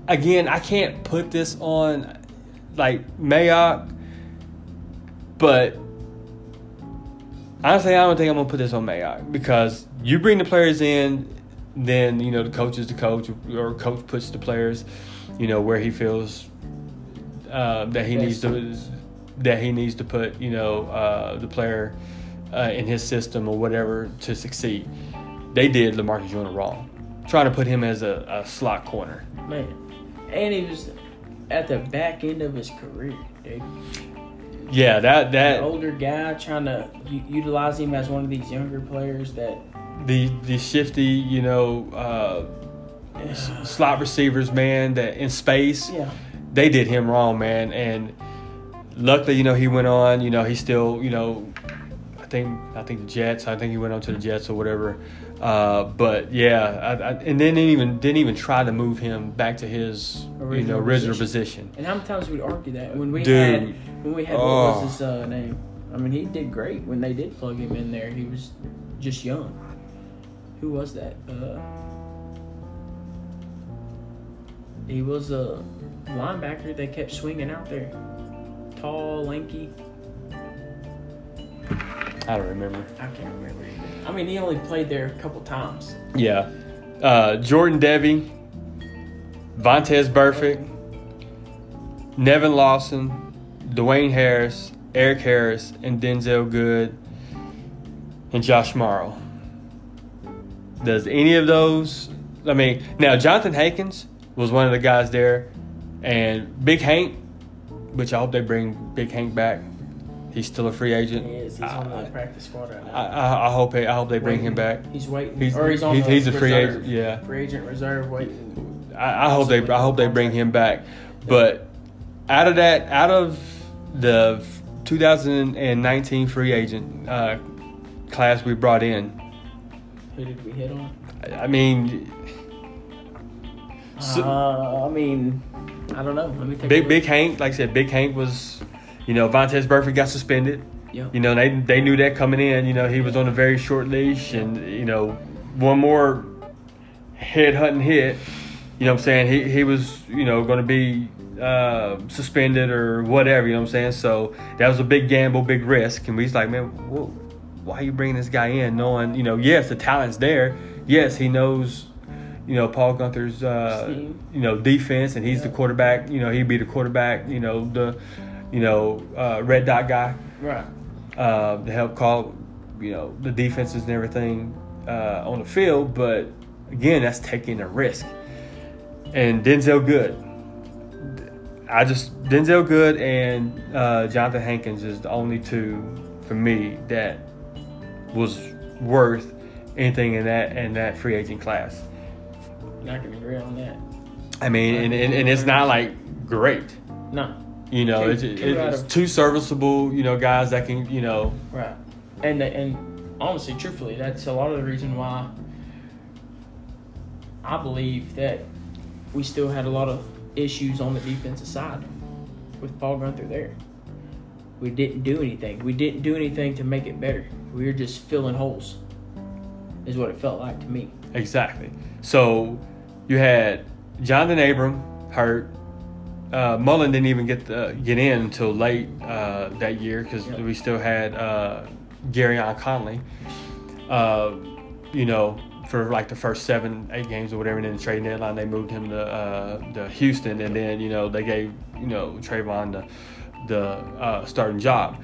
[SPEAKER 1] again, I can't put this on like Mayock, but honestly, I don't think I'm gonna put this on Mayock because you bring the players in, then you know the coach is the coach, or coach puts the players, you know where he feels uh, that he needs to that he needs to put you know uh, the player uh, in his system or whatever to succeed. They did Lamarcus Joyner wrong, trying to put him as a, a slot corner.
[SPEAKER 2] Man. And he was at the back end of his career, dude.
[SPEAKER 1] Yeah, that
[SPEAKER 2] An
[SPEAKER 1] that
[SPEAKER 2] older guy trying to u- utilize him as one of these younger players that
[SPEAKER 1] the the shifty, you know, uh, slot receivers, man, that in space,
[SPEAKER 2] yeah.
[SPEAKER 1] they did him wrong, man. And luckily, you know, he went on. You know, he still, you know, I think I think the Jets. I think he went on to the Jets or whatever. Uh, but yeah, I, I, and then didn't even didn't even try to move him back to his you know
[SPEAKER 2] Original
[SPEAKER 1] original
[SPEAKER 2] position.
[SPEAKER 1] position.
[SPEAKER 2] And how many times we'd argue that when we
[SPEAKER 1] Dude.
[SPEAKER 2] had when we had what
[SPEAKER 1] Oh.
[SPEAKER 2] was his uh, name? I mean, he did great when they did plug him in there. He was just young. Who was that? Uh, he was a linebacker. They kept swinging out there. Tall, lanky.
[SPEAKER 1] I don't remember.
[SPEAKER 2] I can't remember. Either. I mean, he only played there a couple times.
[SPEAKER 1] Yeah, uh, Jordan Devey, Vontaze Burfict, Nevin Lawson, Dwayne Harris, Erik Harris, and Denzelle Good, and Josh Mauro. Does any of those? I mean, now Johnathan Hankins was one of the guys there, and Big Hank, which I hope they bring Big Hank back. He's still a free agent.
[SPEAKER 2] He is. He's on the practice squad right now.
[SPEAKER 1] I, I, I hope I hope they bring him back.
[SPEAKER 2] He's waiting.
[SPEAKER 1] He's
[SPEAKER 2] or he's on
[SPEAKER 1] he's,
[SPEAKER 2] the
[SPEAKER 1] he's a free agent. Yeah.
[SPEAKER 2] Free agent reserve waiting.
[SPEAKER 1] I, I hope they I hope they bring him back. But out of that, out of the 2019 free agent uh, class we brought in,
[SPEAKER 2] Who did we hit on?
[SPEAKER 1] I mean, So-
[SPEAKER 2] uh, I mean, I don't know. Let me
[SPEAKER 1] Big. Big Hank, like I said, Big Hank was, you know, Vontaze Burfict got suspended.
[SPEAKER 2] Yeah.
[SPEAKER 1] You know, they they knew that coming in. You know, he was on a very short leash, and you know, one more head hunting hit. You know what I'm saying? He he was you know going to be uh, suspended or whatever. You know what I'm saying? So that was a big gamble, big risk, and we was like, man, whoa, why are you bringing this guy in, knowing you know, yes, the talent's there. Yes, he knows. You know Paul Guenther's, uh, you know defense, and he's the quarterback. You know he'd be the quarterback. You know the, you know uh, red dot guy
[SPEAKER 2] Right.
[SPEAKER 1] uh, to help call, you know, the defenses and everything uh, on the field. But again, that's taking a risk. And Denzelle Good, I just Denzelle Good and uh, Johnathan Hankins is the only two for me that was worth anything in that in that free agent class.
[SPEAKER 2] I can agree on that.
[SPEAKER 1] I mean, and, and, and it's not like great.
[SPEAKER 2] No.
[SPEAKER 1] You know,
[SPEAKER 2] Two-
[SPEAKER 1] it's,
[SPEAKER 2] two out
[SPEAKER 1] it's two serviceable, you know, guys that can, you know,
[SPEAKER 2] Right. And and honestly, truthfully, that's a lot of the reason why I believe that we still had a lot of issues on the defensive side with Paul Guenther there. We didn't do anything. We didn't do anything to make it better. We were just filling holes. Is what it felt like to me.
[SPEAKER 1] Exactly. So you had Johnathan Abram hurt. Uh, Mullen didn't even get the, get in until late uh, that year because
[SPEAKER 2] Yeah.
[SPEAKER 1] we still had uh, Gareon Conley. Uh, you know, for like the first seven, eight games or whatever, and then the trade deadline they moved him to uh, to Houston, and then you know they gave you know Trayvon the the uh, starting job.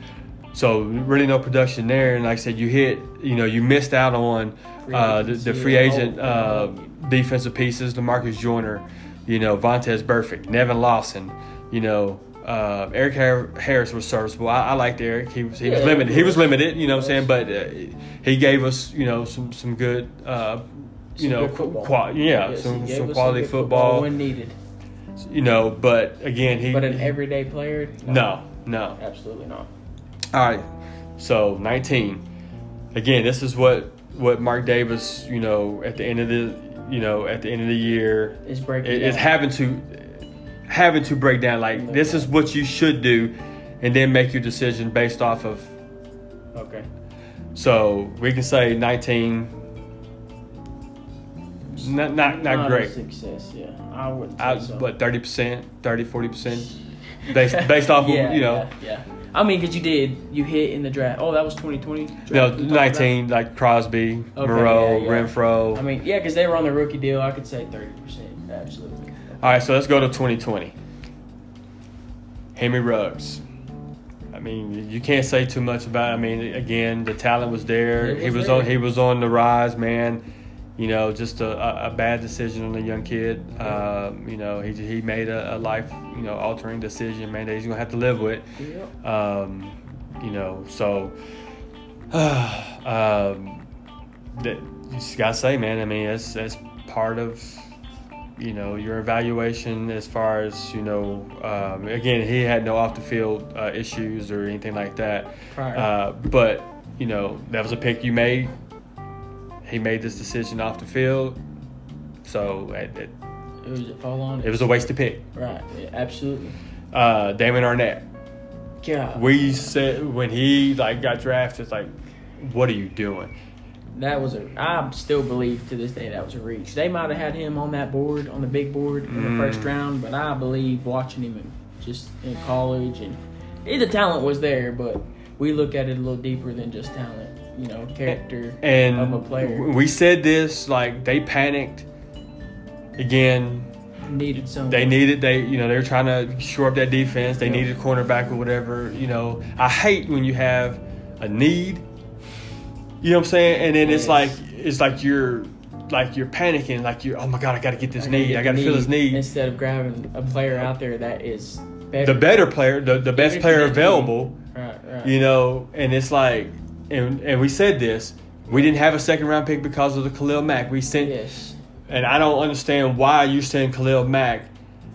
[SPEAKER 1] So really no production there, and like I said, you hit you know you missed out on uh, the, the free agent uh, defensive pieces, Demarcus Joyner, you know, Vontaze Burfict, Nevin Lawson, you know, uh, Erik Harris was serviceable. I, I liked Eric. He was he was
[SPEAKER 2] Yeah,
[SPEAKER 1] limited. He was limited. You know what I'm saying? But uh, he gave us you know some some good uh, you
[SPEAKER 2] Some
[SPEAKER 1] know
[SPEAKER 2] good football.
[SPEAKER 1] qua- yeah some some quality
[SPEAKER 2] good
[SPEAKER 1] football.
[SPEAKER 2] when needed.
[SPEAKER 1] you know, but again he
[SPEAKER 2] But an everyday player?
[SPEAKER 1] no no
[SPEAKER 2] Absolutely not.
[SPEAKER 1] All right, so 19. Again, this is what what Mark Davis, you know, at the end of the, you know, at the end of the year,
[SPEAKER 2] Is breaking
[SPEAKER 1] it- it's having to having to break down. Like this is what you should do, and then make your decision based off of.
[SPEAKER 2] Okay.
[SPEAKER 1] So we can say 19. Not not not
[SPEAKER 2] a
[SPEAKER 1] great.
[SPEAKER 2] success, yeah. I wouldn't say
[SPEAKER 1] I,
[SPEAKER 2] so.
[SPEAKER 1] what 30 percent, 30 40 percent, based based off
[SPEAKER 2] yeah,
[SPEAKER 1] of you know.
[SPEAKER 2] Yeah, yeah. I mean, because you did, you hit in the draft. Oh, that was 2020? draft
[SPEAKER 1] No,
[SPEAKER 2] you talking
[SPEAKER 1] 19 like Crosby,
[SPEAKER 2] Okay,
[SPEAKER 1] Moreau,
[SPEAKER 2] yeah, yeah. Renfrow. I mean, yeah, because they were on the rookie deal. I could say 30%. Absolutely.
[SPEAKER 1] All right, so let's go to 2020. Henry Ruggs. I mean, you can't say too much about. I mean, again, the talent was there.
[SPEAKER 2] It
[SPEAKER 1] he
[SPEAKER 2] was
[SPEAKER 1] was
[SPEAKER 2] there.
[SPEAKER 1] on. He was on the rise, man. You know, just a, a, bad decision on a young kid. Um, you know, he he made a, a life you know altering decision, man. That he's gonna have to live with. Um, you know, so um, that you just gotta say, man. I mean, that's that's part of you know your evaluation as far as you know. Um, again, he had no off the field uh, issues or anything like that.
[SPEAKER 2] Prior.
[SPEAKER 1] Uh, but you know, that was a pick you made. He made this decision off the field, so it, it,
[SPEAKER 2] It was a fall on.
[SPEAKER 1] it was a wasted pick.
[SPEAKER 2] right. Yeah, absolutely.
[SPEAKER 1] Uh, Damon Arnette.
[SPEAKER 2] God,
[SPEAKER 1] We said when he like got drafted, it's like, what are you doing?
[SPEAKER 2] that was a. I still believe to this day that was a reach. They might have had him on that board, on the big board in the first
[SPEAKER 1] Mm.
[SPEAKER 2] round, but I believe watching him in, just in college and the talent was there, but we look at it a little deeper than just talent. You know, character
[SPEAKER 1] And
[SPEAKER 2] of a player
[SPEAKER 1] we said this like they panicked. Again,
[SPEAKER 2] needed some.
[SPEAKER 1] they needed they you know they were trying to shore up that defense. They
[SPEAKER 2] Yeah.
[SPEAKER 1] needed a cornerback or whatever. You know, I hate when you have a need. You know what I'm saying? And then it's like it's like you're like you're panicking, like you're oh my god, I got to get this
[SPEAKER 2] gotta
[SPEAKER 1] need.
[SPEAKER 2] get
[SPEAKER 1] I got to
[SPEAKER 2] the
[SPEAKER 1] feel this need.
[SPEAKER 2] instead of grabbing a player out there that is better.
[SPEAKER 1] The better player, the, the best player
[SPEAKER 2] you
[SPEAKER 1] available.
[SPEAKER 2] Right, right.
[SPEAKER 1] You know, and it's like, and and we said this. We didn't have a second round pick because of the Khalil Mack. We sent,
[SPEAKER 2] yes,
[SPEAKER 1] and I don't understand why you send Khalil Mack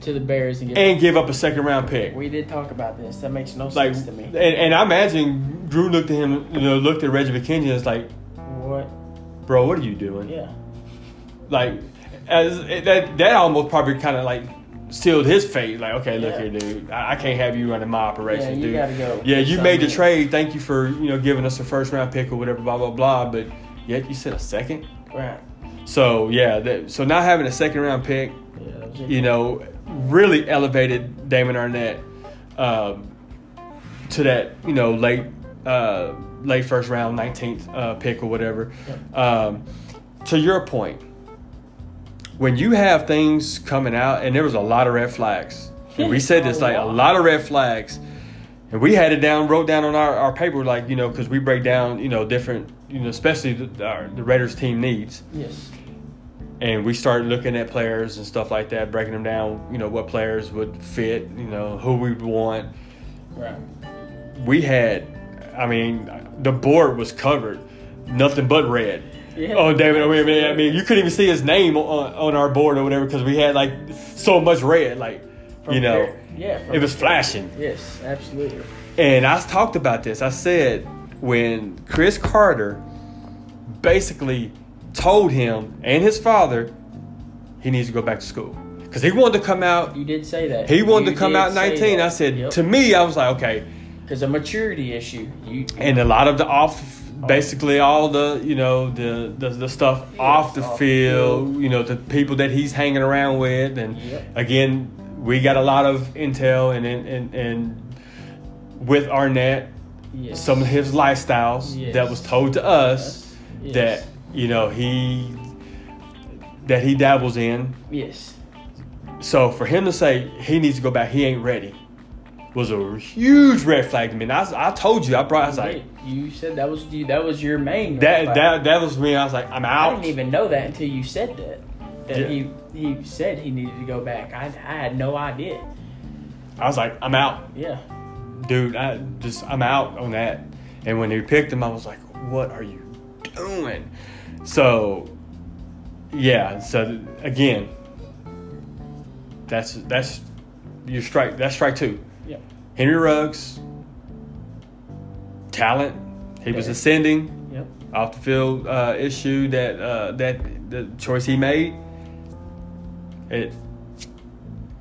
[SPEAKER 2] to the Bears and get.
[SPEAKER 1] and give up a second round pick.
[SPEAKER 2] we did talk about this. That makes no
[SPEAKER 1] Like,
[SPEAKER 2] sense to me.
[SPEAKER 1] and, and I imagine Drew looked at him, you know, looked at Reggie McKenzie and was like,
[SPEAKER 2] what?
[SPEAKER 1] "Bro, what are you doing?"
[SPEAKER 2] Yeah.
[SPEAKER 1] Like, as that that almost probably kind of like sealed his fate. Like, okay, look
[SPEAKER 2] Yeah.
[SPEAKER 1] here, dude, I, I can't have you running my
[SPEAKER 2] Yeah,
[SPEAKER 1] operation,
[SPEAKER 2] you
[SPEAKER 1] dude.
[SPEAKER 2] gotta go.
[SPEAKER 1] Yeah, you made the trade. Thank you for you know giving us a first round pick or whatever, blah blah blah. But yet you said a second.
[SPEAKER 2] Right.
[SPEAKER 1] So yeah, that, so not having a second round pick,
[SPEAKER 2] Yeah, that was it.
[SPEAKER 1] you know, really elevated Damon Arnette um, to that you know late uh, late first round, nineteenth uh, pick or whatever. Um, to your point, when you have things coming out, and there was a lot of red flags, and we said this oh, like a lot of red flags, and we had it down, wrote down on our, our paper, like you know, because we break down you know different, you know, especially the, our, the Raiders team needs
[SPEAKER 2] Yes.
[SPEAKER 1] and we started looking at players and stuff like that, breaking them down. You know what players would fit. You know who we want.
[SPEAKER 2] Right.
[SPEAKER 1] We had, I mean, the board was covered, nothing but red.
[SPEAKER 2] Yeah.
[SPEAKER 1] Oh, David. I mean, I mean, you couldn't even see his name on, on our board or whatever because we had like so much red. Like,
[SPEAKER 2] From
[SPEAKER 1] you know,
[SPEAKER 2] Yeah. from
[SPEAKER 1] it was flashing.
[SPEAKER 2] Yes, absolutely.
[SPEAKER 1] And I talked about this. I said when Cris Carter basically told him and his father he needs to go back to school because he wanted to come out.
[SPEAKER 2] You did say that.
[SPEAKER 1] He wanted
[SPEAKER 2] You
[SPEAKER 1] to come out 19.
[SPEAKER 2] that.
[SPEAKER 1] I said
[SPEAKER 2] Yep.
[SPEAKER 1] to me, I was like, okay.
[SPEAKER 2] because a maturity issue. You
[SPEAKER 1] And a lot of the off, basically all the you know the the, the stuff off the
[SPEAKER 2] off
[SPEAKER 1] field,
[SPEAKER 2] field.
[SPEAKER 1] you know the people that he's hanging around with, and
[SPEAKER 2] Yep.
[SPEAKER 1] again we got a lot of intel and and and, and with Arnette.
[SPEAKER 2] yes.
[SPEAKER 1] some of his lifestyles
[SPEAKER 2] Yes.
[SPEAKER 1] that was told to us
[SPEAKER 2] Yes.
[SPEAKER 1] that you know he that he dabbles in.
[SPEAKER 2] Yes.
[SPEAKER 1] So for him to say he needs to go back, he ain't ready, was a huge red flag to me. And I, I told you, I brought, I was like,
[SPEAKER 2] you said that was you, that was your main.
[SPEAKER 1] that
[SPEAKER 2] red
[SPEAKER 1] that that was me. I was like, I'm out.
[SPEAKER 2] I didn't even know that until you said that. That
[SPEAKER 1] Yeah.
[SPEAKER 2] he he said he needed to go back. I I had no idea.
[SPEAKER 1] I was like, I'm out,
[SPEAKER 2] Yeah.
[SPEAKER 1] dude. I just I'm out on that. And when they picked him, I was like, what are you doing? So yeah. So again, that's that's your strike. That's strike two. Henry Ruggs, talent. He was ascending
[SPEAKER 2] Yep.
[SPEAKER 1] off the field uh, issue that uh, that the choice he made. It.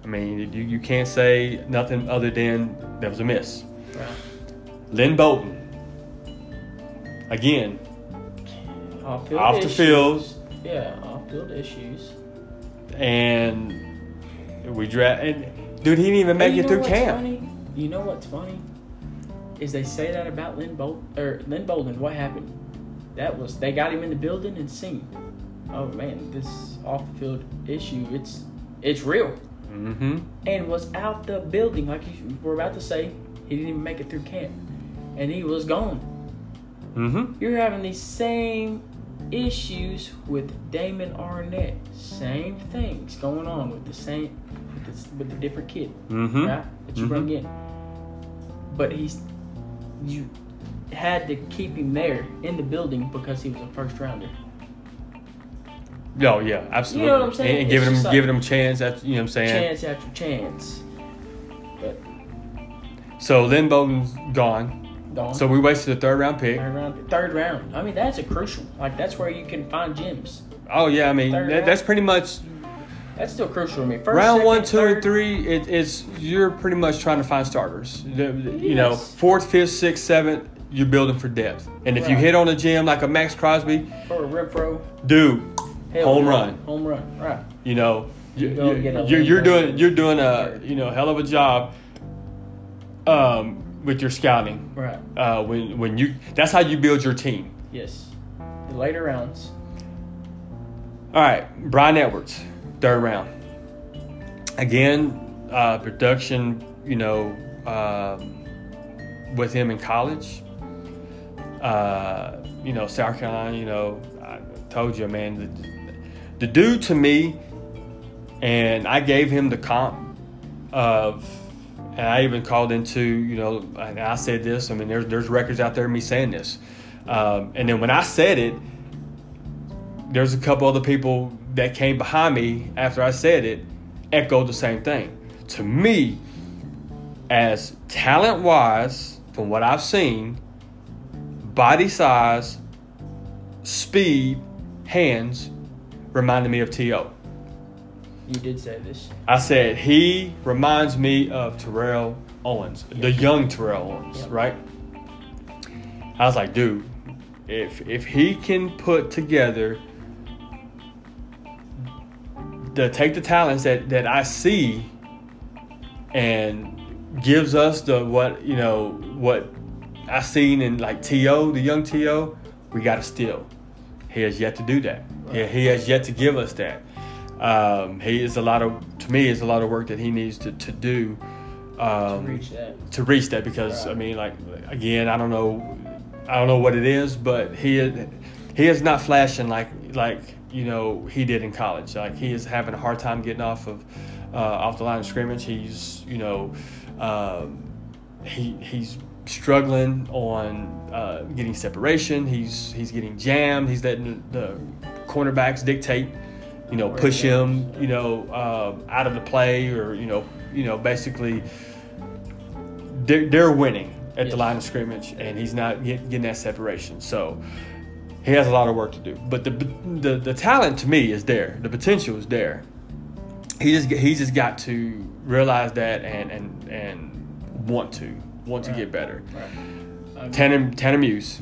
[SPEAKER 1] I mean, you, you can't say nothing other than that was a miss.
[SPEAKER 2] Right.
[SPEAKER 1] Lynn Bolton. Again,
[SPEAKER 2] Off.
[SPEAKER 1] Off the field.
[SPEAKER 2] Yeah. Off field issues.
[SPEAKER 1] and we draft. And dude, he didn't even make it through camp.
[SPEAKER 2] Funny? You know what's funny? Is they say that about Lynn Bolton or Lynn Bolden. What happened? That was they got him in the building and seen. Oh man, this off the field issue. It's it's real.
[SPEAKER 1] Mm-hmm.
[SPEAKER 2] and was out the building, like you were about to say. He didn't even make it through camp, and he was gone.
[SPEAKER 1] Mm-hmm.
[SPEAKER 2] You're having these same issues with Damon Arnette. Same things going on with the same with the, with the different kid,
[SPEAKER 1] Mm-hmm.
[SPEAKER 2] right? That you bring in. But he's you had to keep him there in the building because he was a first rounder.
[SPEAKER 1] Oh yeah, absolutely.
[SPEAKER 2] You know what I'm saying?
[SPEAKER 1] And, and giving him
[SPEAKER 2] like-
[SPEAKER 1] giving him chance. After, you know what I'm saying?
[SPEAKER 2] Chance after chance. But
[SPEAKER 1] So Lynn Bowden's gone.
[SPEAKER 2] Gone.
[SPEAKER 1] So we wasted a third round pick.
[SPEAKER 2] third round. Third round. I mean, that's a crucial. Like that's where you can find gems.
[SPEAKER 1] Oh yeah, I mean that, that's pretty much
[SPEAKER 2] That's still crucial to me. First,
[SPEAKER 1] round
[SPEAKER 2] second,
[SPEAKER 1] one, two,
[SPEAKER 2] third,
[SPEAKER 1] and three. It, it's you're pretty much trying to find starters. The- the- You know, fourth, fifth, sixth, seventh. You're building for depth, and if you hit on a gem like a Maxx Crosby,
[SPEAKER 2] or a Renfrow.
[SPEAKER 1] dude,
[SPEAKER 2] Hell
[SPEAKER 1] Home
[SPEAKER 2] yeah.
[SPEAKER 1] run.
[SPEAKER 2] Home run. Right.
[SPEAKER 1] you know, you
[SPEAKER 2] you,
[SPEAKER 1] you, you're, you're doing you're doing a you know hell of a job um, with your scouting.
[SPEAKER 2] Right.
[SPEAKER 1] Uh, when when you that's how you build your team.
[SPEAKER 2] Yes. The later rounds.
[SPEAKER 1] All right, Bryan Edwards, third round. Again, uh, production, you know, um, with him in college. Uh, you know, South Carolina, you know, I told you, man, the, the dude to me, and I gave him the comp of, and I even called into, you know, and I said this, I mean, there's, there's records out there of me saying this. Um, and then when I said it, there's a couple other people that came behind me after I said it, echoed the same thing. To me, as talent wise, from what I've seen, body size, speed, hands, reminded me of T.O.
[SPEAKER 2] You did say this.
[SPEAKER 1] I said he reminds me of Terrell Owens, the young Terrell Owens,
[SPEAKER 2] Yep.
[SPEAKER 1] right? I was like, dude, if if he can put together the take the talents that that I see and gives us the what you know what I seen in like To the young To, we got to steal. He has yet to do that. Yeah, he has yet to give us that. Um, he is a lot of to me is a lot of work that he needs to to do um,
[SPEAKER 2] to reach that.
[SPEAKER 1] to reach that because I mean like again I don't know I don't know what it is but he is, he is not flashing like like you know he did in college. Like he is having a hard time getting off of uh, off the line of scrimmage. He's you know um, he he's struggling on uh, getting separation. He's he's getting jammed. He's letting the cornerbacks dictate you know push him you know uh, out of the play or you know you know basically they're, they're winning at
[SPEAKER 2] Yes.
[SPEAKER 1] the line of scrimmage, and he's not get, getting that separation. So he has a lot of work to do. But the the the talent to me is there. The potential is there. He just he's just got to realize that and and and want to want to get better.
[SPEAKER 2] Right. Um,
[SPEAKER 1] Tanner Tanner Muse.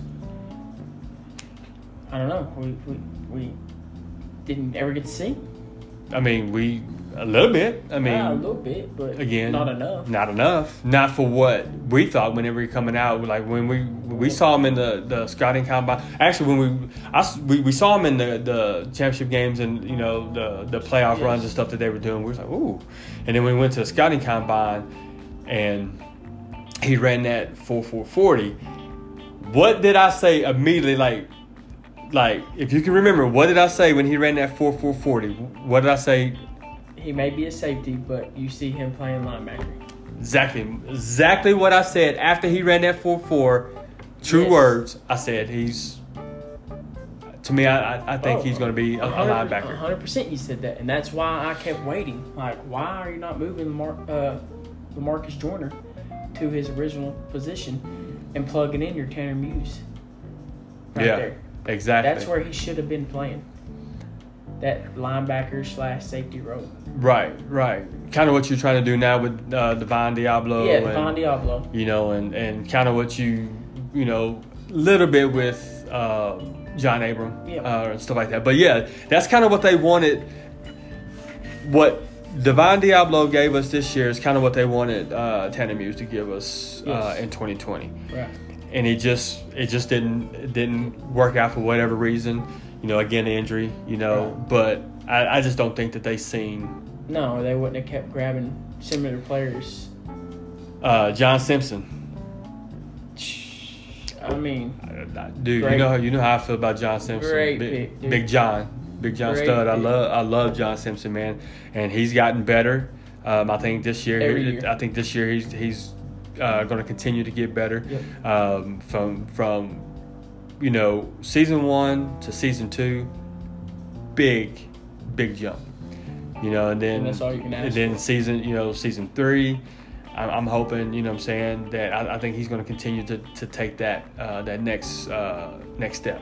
[SPEAKER 2] I don't know. We, we we didn't ever get to see.
[SPEAKER 1] I mean, we a little bit. I mean,
[SPEAKER 2] Yeah, a little bit, but
[SPEAKER 1] again
[SPEAKER 2] not enough.
[SPEAKER 1] not enough not for what we thought whenever he coming out like when we we saw him in the the scouting combine actually when we I, we, we saw him in the the championship games and you know the the playoff
[SPEAKER 2] Yes.
[SPEAKER 1] runs and stuff that they were doing we was like ooh and then we went to the scouting combine and he ran that 4440 what did i say immediately like like if you can remember what did i say when he ran that 4440 what did i say
[SPEAKER 2] He may be a safety, but you see him playing linebacker.
[SPEAKER 1] Exactly, exactly what I said after he ran that four four. True
[SPEAKER 2] Yes.
[SPEAKER 1] words. I said he's. To me, I I, think
[SPEAKER 2] Oh,
[SPEAKER 1] he's going to be a, a linebacker.
[SPEAKER 2] hundred percent, you said that, and that's why I kept waiting. Like, why are you not moving Lamar, uh, Lamarcus Joyner to his original position and plugging in your Tanner Muse? Right
[SPEAKER 1] yeah,
[SPEAKER 2] there.
[SPEAKER 1] Exactly.
[SPEAKER 2] That's where he should have been playing. That linebacker slash safety role.
[SPEAKER 1] Right, right. Kind of what you're trying to do now with uh, Divine Deablo.
[SPEAKER 2] yeah,
[SPEAKER 1] and,
[SPEAKER 2] Deablo.
[SPEAKER 1] You know, and and kind of what you you know a little bit with uh, John Abram
[SPEAKER 2] Yeah.
[SPEAKER 1] uh, and stuff like that. But yeah, that's kind of what they wanted. What Divine Deablo gave us this year is kind of what they wanted uh, Muse to give us uh, in 2020,
[SPEAKER 2] Right.
[SPEAKER 1] And it just it just didn't it didn't work out for whatever reason. You know, again injury. You know,
[SPEAKER 2] Right.
[SPEAKER 1] but I, I just don't think that they seen
[SPEAKER 2] No, they wouldn't have kept grabbing similar players.
[SPEAKER 1] uh, John Simpson.
[SPEAKER 2] I mean,
[SPEAKER 1] Dude, you know how you know how I feel about John Simpson.
[SPEAKER 2] Great
[SPEAKER 1] Big,
[SPEAKER 2] pick.
[SPEAKER 1] Big John, Big John
[SPEAKER 2] Great
[SPEAKER 1] Stud. I love I love John Simpson, man, and he's gotten better. Um, I think this year,
[SPEAKER 2] Every year.
[SPEAKER 1] I think this year he's he's uh, going to continue to get better.
[SPEAKER 2] Yep.
[SPEAKER 1] Um, from from you know season one to season two, big big jump. You know, and then
[SPEAKER 2] And that's all you can ask
[SPEAKER 1] and then
[SPEAKER 2] for.
[SPEAKER 1] season you know season three. I'm, I'm hoping, you know, what I'm saying that I, I think he's going to continue to, to take that uh, that next uh, next step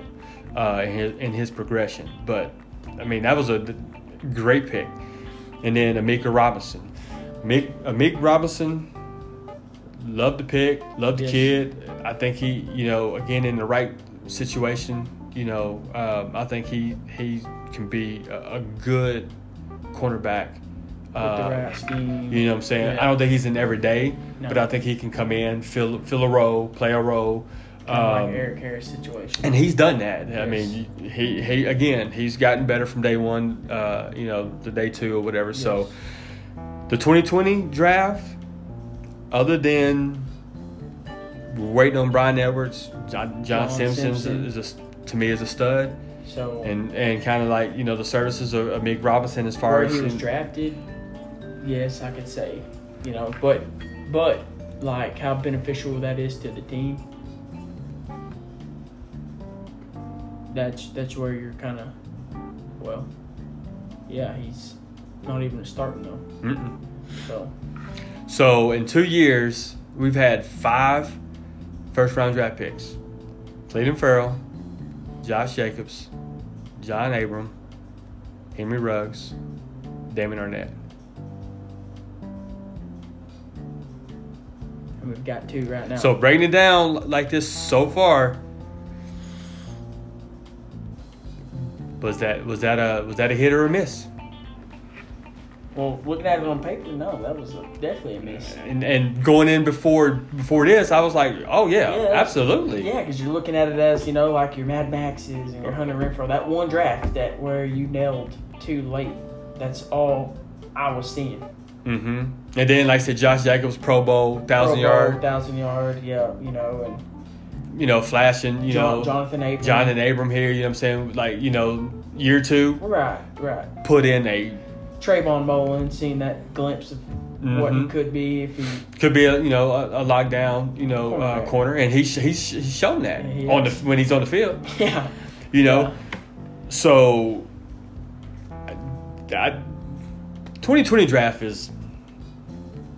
[SPEAKER 1] uh, in his in his progression. But I mean, that was a great pick. And then Amika Robinson, Mick Amik Robinson, love the pick, love the
[SPEAKER 2] Yes.
[SPEAKER 1] kid. I think he, you know, again in the right situation, you know, um, I think he he can be a, a good cornerback. Uh, you know what I'm saying?
[SPEAKER 2] Yeah.
[SPEAKER 1] I don't think he's an everyday,
[SPEAKER 2] No.
[SPEAKER 1] but I think he can come in, fill fill a role, play a role.
[SPEAKER 2] Kind of
[SPEAKER 1] Um,
[SPEAKER 2] like Erik Harris situation.
[SPEAKER 1] and he's done that. I mean, he he again, he's gotten better from day one. Uh, you know, the day two or whatever. So, the 2020 draft, other than we're waiting on Bryan Edwards, John, John,
[SPEAKER 2] John
[SPEAKER 1] Simpson,
[SPEAKER 2] Simpson.
[SPEAKER 1] is a, to me is a stud,
[SPEAKER 2] so
[SPEAKER 1] and and kind of like you know the services of, of Mick Robinson as far as
[SPEAKER 2] he was
[SPEAKER 1] in-
[SPEAKER 2] drafted, yes, I could say, you know, but but like how beneficial that is to the team. That's that's where you're kind of, well, yeah, he's not even a starting though.
[SPEAKER 1] Mm-mm.
[SPEAKER 2] So
[SPEAKER 1] So in two years, we've had five first round draft picks. Clelin Ferrell, Josh Jacobs, John Abram, Henry Ruggs, Damon Arnette.
[SPEAKER 2] and we've got two right now.
[SPEAKER 1] So breaking it down like this so far, was that was that a was that a hit or a miss?
[SPEAKER 2] Well, looking at it on paper, no, that was a, definitely a miss.
[SPEAKER 1] And, and going in before before this, I was like, oh yeah,
[SPEAKER 2] Yeah,
[SPEAKER 1] absolutely.
[SPEAKER 2] Yeah, because you're looking at it as you know, like your Mad Maxes and your Hunter Renfrow. That one draft that where you nailed too late. That's all I was seeing.
[SPEAKER 1] hmm And then, like I said, Josh Jacobs, Pro Bowl, thousand
[SPEAKER 2] Pro Bowl,
[SPEAKER 1] yard,
[SPEAKER 2] thousand yard. Yeah, you know, and
[SPEAKER 1] you know, flashing, you
[SPEAKER 2] John,
[SPEAKER 1] know,
[SPEAKER 2] Johnathan Abram.
[SPEAKER 1] John and Abram here. You know what I'm saying? Like, you know, year two,
[SPEAKER 2] Right, right.
[SPEAKER 1] put in a
[SPEAKER 2] Trayvon Mullen, seeing that glimpse of what he
[SPEAKER 1] Mhm.
[SPEAKER 2] could be if he.
[SPEAKER 1] could be a you know a, a lockdown you know uh, corner, and he's he's he's shown that
[SPEAKER 2] Yeah, he
[SPEAKER 1] on the when he's on the field.
[SPEAKER 2] Yeah.
[SPEAKER 1] You know,
[SPEAKER 2] Yeah.
[SPEAKER 1] so I, 2020 draft is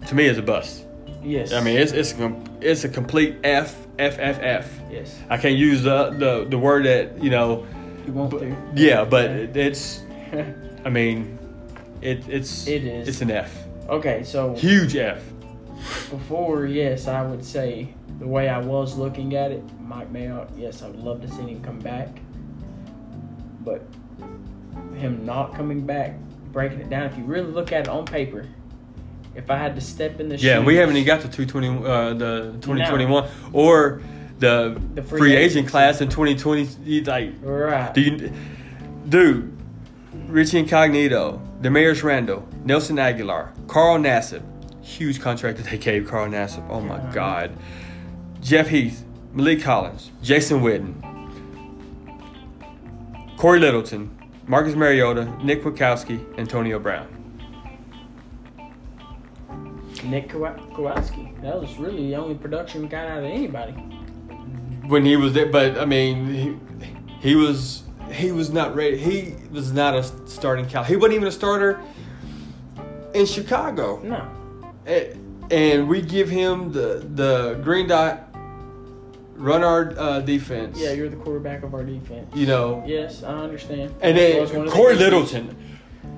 [SPEAKER 1] to me is a bust.
[SPEAKER 2] Yes.
[SPEAKER 1] I mean, it's it's a, it's a complete F F F F.
[SPEAKER 2] Yes.
[SPEAKER 1] I can't use the the, the word that you know.
[SPEAKER 2] You want to.
[SPEAKER 1] Yeah, but it- it's. I mean, it it's
[SPEAKER 2] It is.
[SPEAKER 1] it's an F,
[SPEAKER 2] okay, so
[SPEAKER 1] huge F.
[SPEAKER 2] before, yes, I would say the way I was looking at it, Mike Mayock, yes, I would love to see him come back. But him not coming back, breaking it down, if you really look at it on paper, if I had to step in the
[SPEAKER 1] Yeah,
[SPEAKER 2] shoes,
[SPEAKER 1] we haven't even got the 220 uh, the 2021 or the,
[SPEAKER 2] The
[SPEAKER 1] free,
[SPEAKER 2] free
[SPEAKER 1] agent
[SPEAKER 2] agency.
[SPEAKER 1] class in 2020. Like,
[SPEAKER 2] Right.
[SPEAKER 1] do you, dude? Richie Incognito, Damarious Randall, Nelson Agholor, Carl Nassib, huge contract that they gave Carl Nassib. Oh my
[SPEAKER 2] Yeah.
[SPEAKER 1] God. Jeff Heath, Maliek Collins, Jason Witten, Cory Littleton, Marcus Mariota, Nick Kwiatkowski, Antonio Brown.
[SPEAKER 2] Nick Kowa- Kowalski. That was really the only production we got out of anybody.
[SPEAKER 1] when he was there. But I mean, he, he was he was not ready. He was not a starting cal. He wasn't even a starter in Chicago.
[SPEAKER 2] No.
[SPEAKER 1] And we give him the the green dot, run our uh, defense.
[SPEAKER 2] Yeah, you're the quarterback of our defense.
[SPEAKER 1] you know.
[SPEAKER 2] Yes, I understand.
[SPEAKER 1] And
[SPEAKER 2] That was one
[SPEAKER 1] then
[SPEAKER 2] of the Cory.
[SPEAKER 1] Littleton.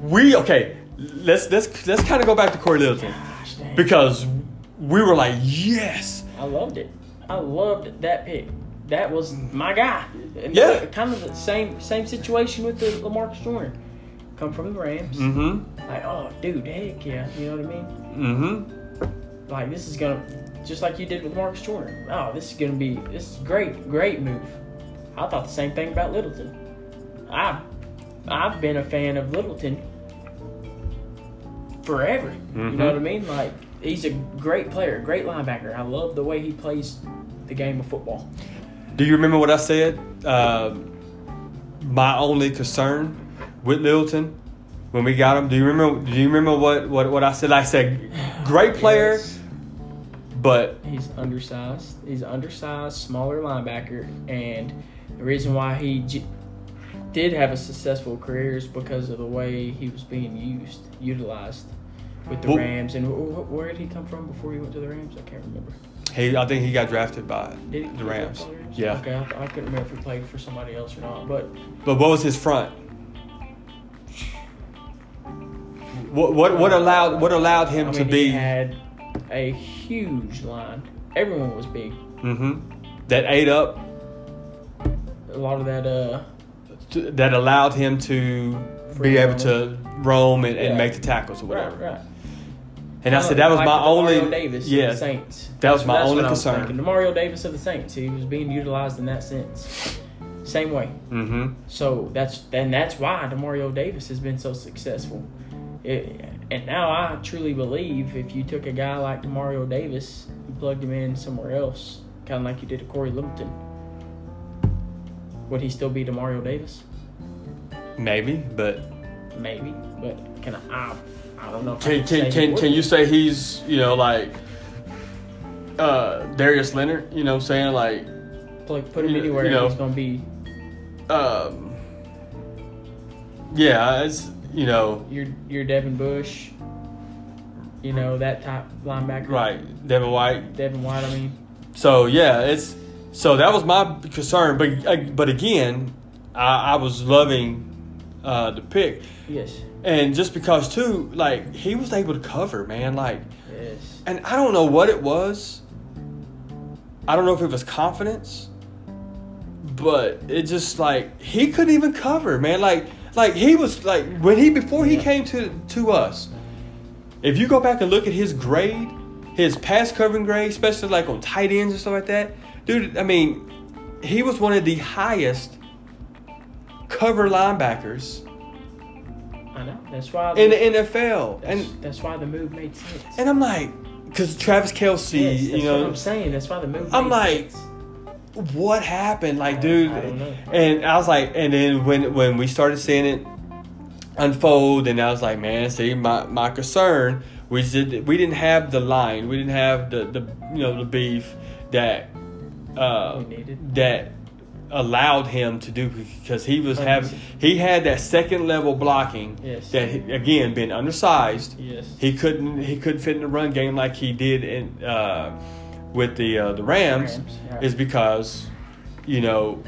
[SPEAKER 1] We okay. Let's let's let's kind of go back to Cory Littleton
[SPEAKER 2] Gosh,
[SPEAKER 1] because we were like yes.
[SPEAKER 2] I loved it. I loved that pick. That was my guy. And
[SPEAKER 1] Yeah.
[SPEAKER 2] Kind of the same same situation with the Lamarcus Joyner. Come from the Rams.
[SPEAKER 1] Mm-hmm.
[SPEAKER 2] Like, oh, dude, heck yeah. You know what I mean?
[SPEAKER 1] Mm-hmm.
[SPEAKER 2] Like, this is gonna, just like you did with Marcus Joyner. Oh, this is gonna be, this is great, great move. I thought the same thing about Littleton. I've, I've been a fan of Littleton forever. You
[SPEAKER 1] Mhm.
[SPEAKER 2] know what I mean? Like, he's a great player, great linebacker. I love the way he plays the game of football.
[SPEAKER 1] Do you remember what I said? Uh, my only concern with Littleton when we got him. Do you remember? Do you remember what what, what I said? I said, great player,
[SPEAKER 2] Yes.
[SPEAKER 1] but
[SPEAKER 2] He's undersized. He's undersized, smaller linebacker, and the reason why he j- did have a successful career is because of the way he was being used, utilized. with the
[SPEAKER 1] Well-
[SPEAKER 2] Rams. And wh- wh- where did he come from before he went to the Rams? I can't remember.
[SPEAKER 1] He, I think he got drafted by the
[SPEAKER 2] he
[SPEAKER 1] Rams.
[SPEAKER 2] Rams?
[SPEAKER 1] Yeah.
[SPEAKER 2] Okay, I, I couldn't remember if he played for somebody else or not. But
[SPEAKER 1] But what was his front? What what what allowed what allowed him
[SPEAKER 2] I mean,
[SPEAKER 1] to
[SPEAKER 2] he
[SPEAKER 1] be
[SPEAKER 2] had a huge line. Everyone was big.
[SPEAKER 1] Mm-hmm. that ate up
[SPEAKER 2] A lot of that. Uh,
[SPEAKER 1] to, that allowed him to be able to roam and,
[SPEAKER 2] Yeah.
[SPEAKER 1] and make the tackles or whatever.
[SPEAKER 2] right, right.
[SPEAKER 1] And I said that was
[SPEAKER 2] Like
[SPEAKER 1] my only
[SPEAKER 2] Demario Davis of
[SPEAKER 1] yeah
[SPEAKER 2] the Saints.
[SPEAKER 1] that was
[SPEAKER 2] That's-
[SPEAKER 1] my
[SPEAKER 2] that's
[SPEAKER 1] only
[SPEAKER 2] what I was
[SPEAKER 1] concern.
[SPEAKER 2] Demario Davis of the Saints. He was being utilized in that sense. Same way.
[SPEAKER 1] hmm
[SPEAKER 2] So that's and that's why Demario Davis has been so successful. It, and now I truly believe if you took a guy like Demario Davis and plugged him in somewhere else, kind of like you did to Cory Littleton, would he still be Demario Davis?
[SPEAKER 1] maybe, but
[SPEAKER 2] Maybe, but can I? I, don't know.
[SPEAKER 1] Can can can, can you say he's you know like uh Darius Leonard? You know, what I'm saying like
[SPEAKER 2] Like, put him
[SPEAKER 1] you-
[SPEAKER 2] anywhere?
[SPEAKER 1] you know,
[SPEAKER 2] he's gonna be
[SPEAKER 1] um yeah it's you know
[SPEAKER 2] your your Devin Bush. You know that type linebacker.
[SPEAKER 1] right Devin White
[SPEAKER 2] Devin White. I mean,
[SPEAKER 1] So yeah, it's so that was my concern, but uh, but again, I, I was loving uh, the pick,
[SPEAKER 2] yes,
[SPEAKER 1] and just because too, like he was able to cover, man, like,
[SPEAKER 2] yes.
[SPEAKER 1] and I don't know what it was. I don't know if it was confidence, but it just like he couldn't even cover, man. Like like he was like when he before he
[SPEAKER 2] Yeah.
[SPEAKER 1] came to to us. If you go back and look at his grade, his pass covering grade, especially like on tight ends and stuff like that, dude. I mean, he was one of the highest cover linebackers
[SPEAKER 2] I know. That's why.
[SPEAKER 1] in the NFL,
[SPEAKER 2] that's,
[SPEAKER 1] and
[SPEAKER 2] that's why the move made sense.
[SPEAKER 1] and I'm like, because Travis Kelce,
[SPEAKER 2] yes, that's
[SPEAKER 1] you know,
[SPEAKER 2] what I'm saying. That's why the move.
[SPEAKER 1] I'm like,
[SPEAKER 2] sense.
[SPEAKER 1] what happened like
[SPEAKER 2] I-
[SPEAKER 1] dude
[SPEAKER 2] I
[SPEAKER 1] and i was like and then when when we started seeing it unfold and i was like man see my my concern we did we didn't have the line we didn't have the the you know the beef that uh that allowed him to do because he was having he had that second level blocking
[SPEAKER 2] Yes.
[SPEAKER 1] that he- again being undersized
[SPEAKER 2] Yes.
[SPEAKER 1] he couldn't he couldn't fit in the run game like he did in uh, with the uh, the Rams,
[SPEAKER 2] Rams, yeah.
[SPEAKER 1] is because you know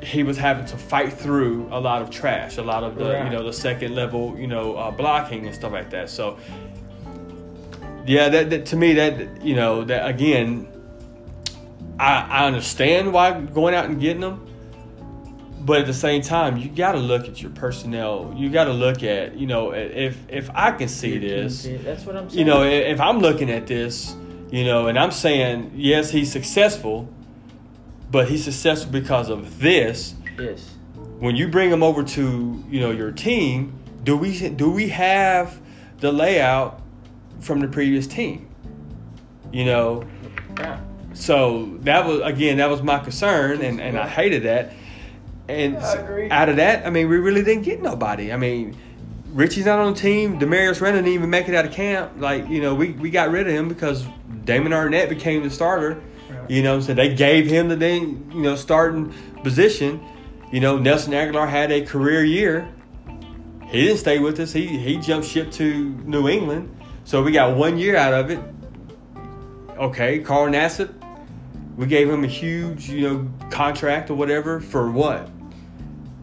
[SPEAKER 1] he was having to fight through a lot of trash, a lot of the you know the second level you know uh, blocking and stuff like that. So yeah, that, that to me that you know that again, I I understand why going out and getting them. But at the same time, you got to look at your personnel. You got to look at, you know, if if I can see this.
[SPEAKER 2] That's what I'm saying.
[SPEAKER 1] you know, if I'm looking at this, you know, and I'm saying, yes, he's successful, but he's successful because of this.
[SPEAKER 2] Yes.
[SPEAKER 1] When you bring him over to, you know, your team, do we do we have the layout from the previous team? You know,
[SPEAKER 2] Right.
[SPEAKER 1] So that was again that was my concern, and, and I hated that. And
[SPEAKER 2] agree.
[SPEAKER 1] out of that, I mean, we really didn't get nobody. I mean, Richie's not on the team. Demarius Renner didn't even make it out of camp. Like you know, we, we got rid of him because Damon Arnette became the starter.
[SPEAKER 2] Right.
[SPEAKER 1] You know, so they gave him the then you know starting position. You know, Nelson Agholor had a career year. He didn't stay with us. He he jumped ship to New England. So we got one year out of it. Okay, Carl Nassib, we gave him a huge, you know, contract or whatever for what?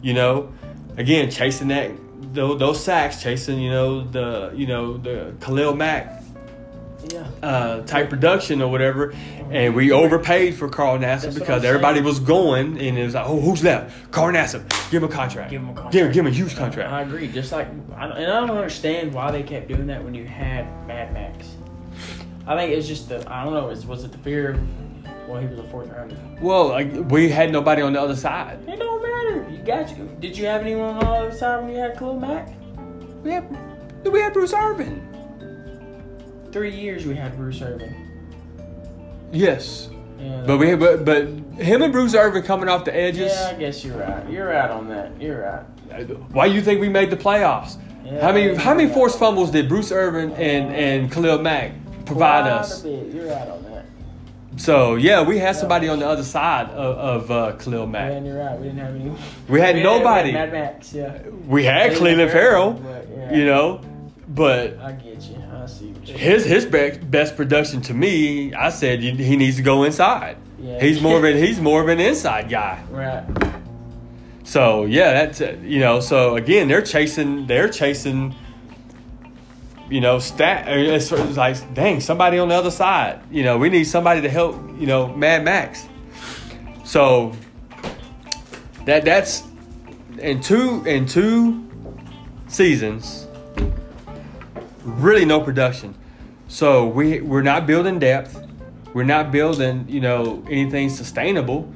[SPEAKER 1] You know, again, chasing that those, those sacks, chasing, you know, the you know the Khalil Mack
[SPEAKER 2] Yeah.
[SPEAKER 1] uh, type production or whatever, and we overpaid for Carl Nassib because everybody was going, and it was like, oh, who's left? Carl Nassib, give him a contract,
[SPEAKER 2] Give him a contract.
[SPEAKER 1] give, give him a huge contract.
[SPEAKER 2] I agree. Just like, I and I don't understand why they kept doing that when you had Mad Max. I think it's just the I don't know. Was was it the fear of? Well, he was a fourth rounder.
[SPEAKER 1] Well, like, we had nobody on the other side.
[SPEAKER 2] It don't matter. You got you. Did you have anyone on the other side when you had Khalil Mack?
[SPEAKER 1] We had we had Bruce Irvin.
[SPEAKER 2] Three years we had Bruce Irvin.
[SPEAKER 1] Yes,
[SPEAKER 2] Yeah,
[SPEAKER 1] but we but but him and Bruce Irvin coming off the edges.
[SPEAKER 2] Yeah, I guess you're right. You're right on that. You're right.
[SPEAKER 1] Why do you think we made the playoffs?
[SPEAKER 2] Yeah,
[SPEAKER 1] how many how many
[SPEAKER 2] you're
[SPEAKER 1] forced fumbles did Bruce Irvin and and Khalil Mack provide
[SPEAKER 2] Quite
[SPEAKER 1] us?
[SPEAKER 2] You're right on that.
[SPEAKER 1] So yeah, we had somebody on the other side of, of uh, Khalil Mack.
[SPEAKER 2] Man, you're right. We didn't have any.
[SPEAKER 1] We had
[SPEAKER 2] we
[SPEAKER 1] nobody.
[SPEAKER 2] Mad Max. Yeah.
[SPEAKER 1] We had Clelin Ferrell.
[SPEAKER 2] but, yeah.
[SPEAKER 1] You know, but
[SPEAKER 2] I get you. I see what you.
[SPEAKER 1] his his be- best production to me, I said he needs to go inside.
[SPEAKER 2] Yeah.
[SPEAKER 1] He's more of an he's more of an inside guy.
[SPEAKER 2] Right.
[SPEAKER 1] So yeah, that's uh, you know. So again, they're chasing. They're chasing. You know, stat. uh, It's like, dang, somebody on the other side. You know, we need somebody to help. You know, Mad Max. So that that's in two in two seasons. Really, no production. So we we're not building depth. We're not building you know anything sustainable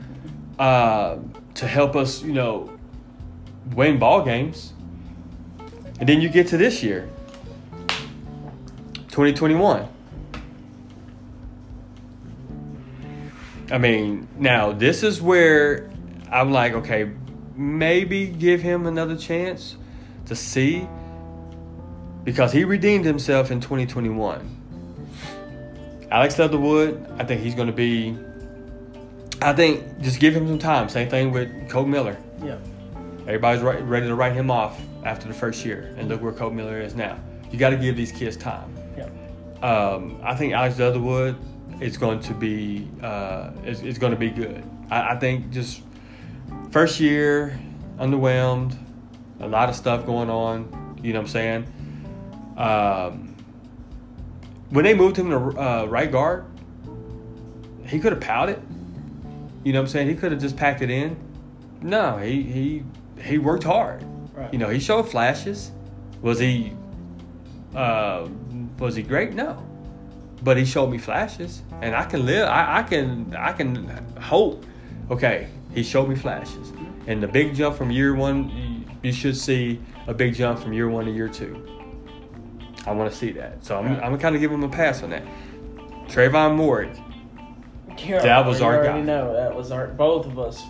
[SPEAKER 1] uh, to help us you know win ball games. And then you get to this year, 2021. I mean, now this is where I'm like, okay, maybe give him another chance to see because he redeemed himself in 2021. Alex Leatherwood, I think he's going to be. I think just give him some time. Same thing with Cole Miller.
[SPEAKER 2] Yeah.
[SPEAKER 1] Everybody's ready to write him off after the first year, and look where Cole Miller is now. You got to give these kids time. Um, I think Alex Leatherwood is going to be uh, is, is going to be good. I, I think just first year underwhelmed, a lot of stuff going on. You know what I'm saying? Um, when they moved him to uh, right guard, he could have pouted. You know what I'm saying? He could have just packed it in. No, he he he worked hard.
[SPEAKER 2] Right.
[SPEAKER 1] You know, he showed flashes. Was he uh, was he great? No, but he showed me flashes, and I can live. I, I can I can hope. Okay, he showed me flashes, and the big jump from year one, you, should see a big jump from year one to year two. I want to see that, so I'm I'm gonna kind of give him a pass on that. Trevon Moehrig,
[SPEAKER 2] Yeah,
[SPEAKER 1] That was our guy.
[SPEAKER 2] know that was our both of us.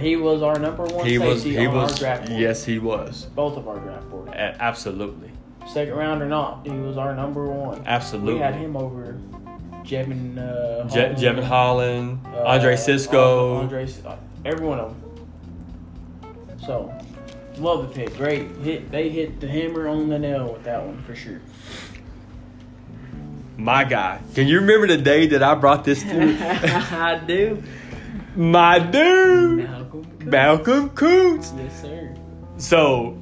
[SPEAKER 2] He was our number one
[SPEAKER 1] he was
[SPEAKER 2] safety
[SPEAKER 1] he
[SPEAKER 2] on
[SPEAKER 1] was
[SPEAKER 2] our draft board.
[SPEAKER 1] yes he was
[SPEAKER 2] both of our draft board.
[SPEAKER 1] A- absolutely
[SPEAKER 2] Second round or not, he was our number one.
[SPEAKER 1] absolutely.
[SPEAKER 2] We had him over Jevon. Uh,
[SPEAKER 1] Je-
[SPEAKER 2] Holland,
[SPEAKER 1] Jevon Holland,
[SPEAKER 2] uh,
[SPEAKER 1] Andre Cisco.
[SPEAKER 2] Andre, uh, every one of them. So, love the pick. Great hit. They hit the hammer on the nail with that one for sure.
[SPEAKER 1] My guy. Can you remember the day that I brought this to
[SPEAKER 2] I do.
[SPEAKER 1] my dude,
[SPEAKER 2] Malcolm. Cook.
[SPEAKER 1] Malcolm Koonce?
[SPEAKER 2] Yes, sir.
[SPEAKER 1] So,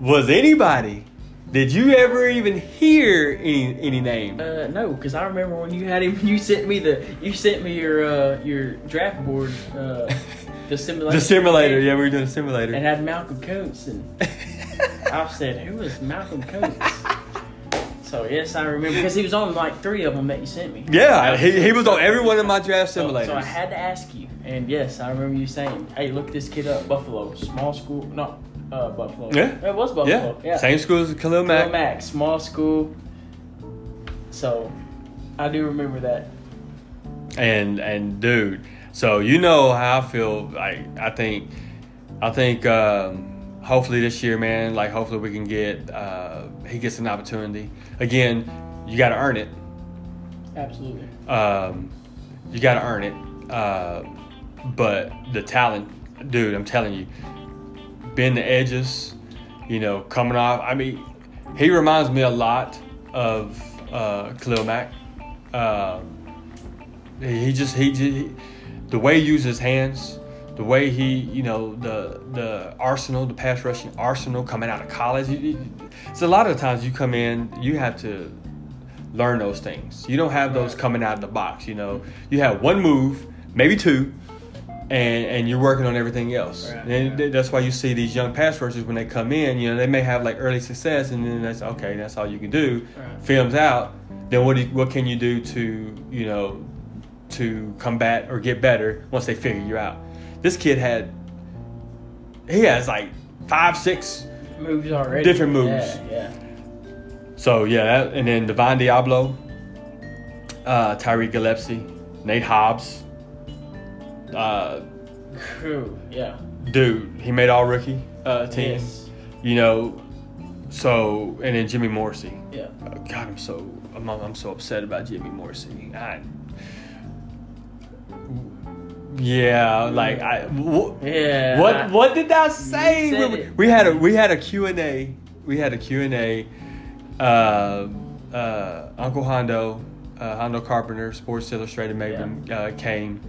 [SPEAKER 1] was anybody? Did you ever even hear any any name?
[SPEAKER 2] Uh, no, because I remember when you had him. You sent me the. You sent me your uh, your draft board. Uh, the simulator.
[SPEAKER 1] The simulator. Yeah, we were doing a simulator.
[SPEAKER 2] And had Malcolm Koonce, and I said, "Who is Malcolm Koonce?" so yes, I remember because he was on like three of them that you sent me.
[SPEAKER 1] yeah, he, he was on every one of my draft
[SPEAKER 2] So,
[SPEAKER 1] simulators.
[SPEAKER 2] so I had to ask you, and yes, I remember you saying, "Hey, look this kid up, Buffalo, small school, not uh, Buffalo.
[SPEAKER 1] Yeah.
[SPEAKER 2] it was
[SPEAKER 1] yeah.
[SPEAKER 2] Buffalo. Yeah,
[SPEAKER 1] same school as Khalil
[SPEAKER 2] Mac.
[SPEAKER 1] Mack.
[SPEAKER 2] Small school. So, I do remember that.
[SPEAKER 1] and and dude so you know how i feel like i think i think um hopefully this year man like hopefully we can get uh he gets an opportunity again you got to earn it
[SPEAKER 2] Absolutely.
[SPEAKER 1] um you got to earn it uh but the talent dude i'm telling you bend the edges you know coming off. I mean he reminds me a lot of uh khalil mack. Um he just he, he the way he uses his hands the way he you know the the arsenal the pass rushing arsenal coming out of college. It's a lot of times you come in you have to learn those things. You don't have those coming out of the box you know. You have one move maybe two and and you're working on everything else
[SPEAKER 2] Right.
[SPEAKER 1] and th- that's why you see these young pass rushers when they come in you know they may have like early success and then that's okay that's all you can do
[SPEAKER 2] Right.
[SPEAKER 1] films out then what do you, what can you do to you know to combat or get better once they figure you out. This kid had he has like five, six.
[SPEAKER 2] Moves already.
[SPEAKER 1] Different moves.
[SPEAKER 2] Yeah, yeah.
[SPEAKER 1] So yeah, that, and then Devon Deablo, uh, Tyree Gillespie, Nate Hobbs. Uh,
[SPEAKER 2] True. Yeah.
[SPEAKER 1] dude, he made all rookie uh, team.
[SPEAKER 2] Yes.
[SPEAKER 1] You know, so and then Jimmy Morrissey.
[SPEAKER 2] Yeah.
[SPEAKER 1] Uh, God, I'm so I'm, I'm so upset about Jimmy Morrissey. I, yeah, like I. wh-
[SPEAKER 2] Yeah.
[SPEAKER 1] What what did I say?
[SPEAKER 2] said
[SPEAKER 1] we,
[SPEAKER 2] it.
[SPEAKER 1] we had a we had a Q and A. We had a Q and A uh, uh, Uncle Hondo, uh, Hondo Carpenter, Sports Illustrated Maven, uh, came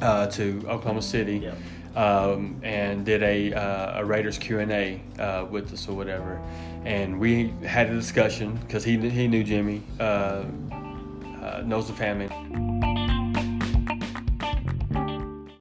[SPEAKER 1] uh, to Oklahoma City
[SPEAKER 2] Yep.
[SPEAKER 1] um, and did a, uh, a Raiders Q and A uh, with us or whatever, and we had a discussion because he he knew Jimmy, uh, uh, knows the family.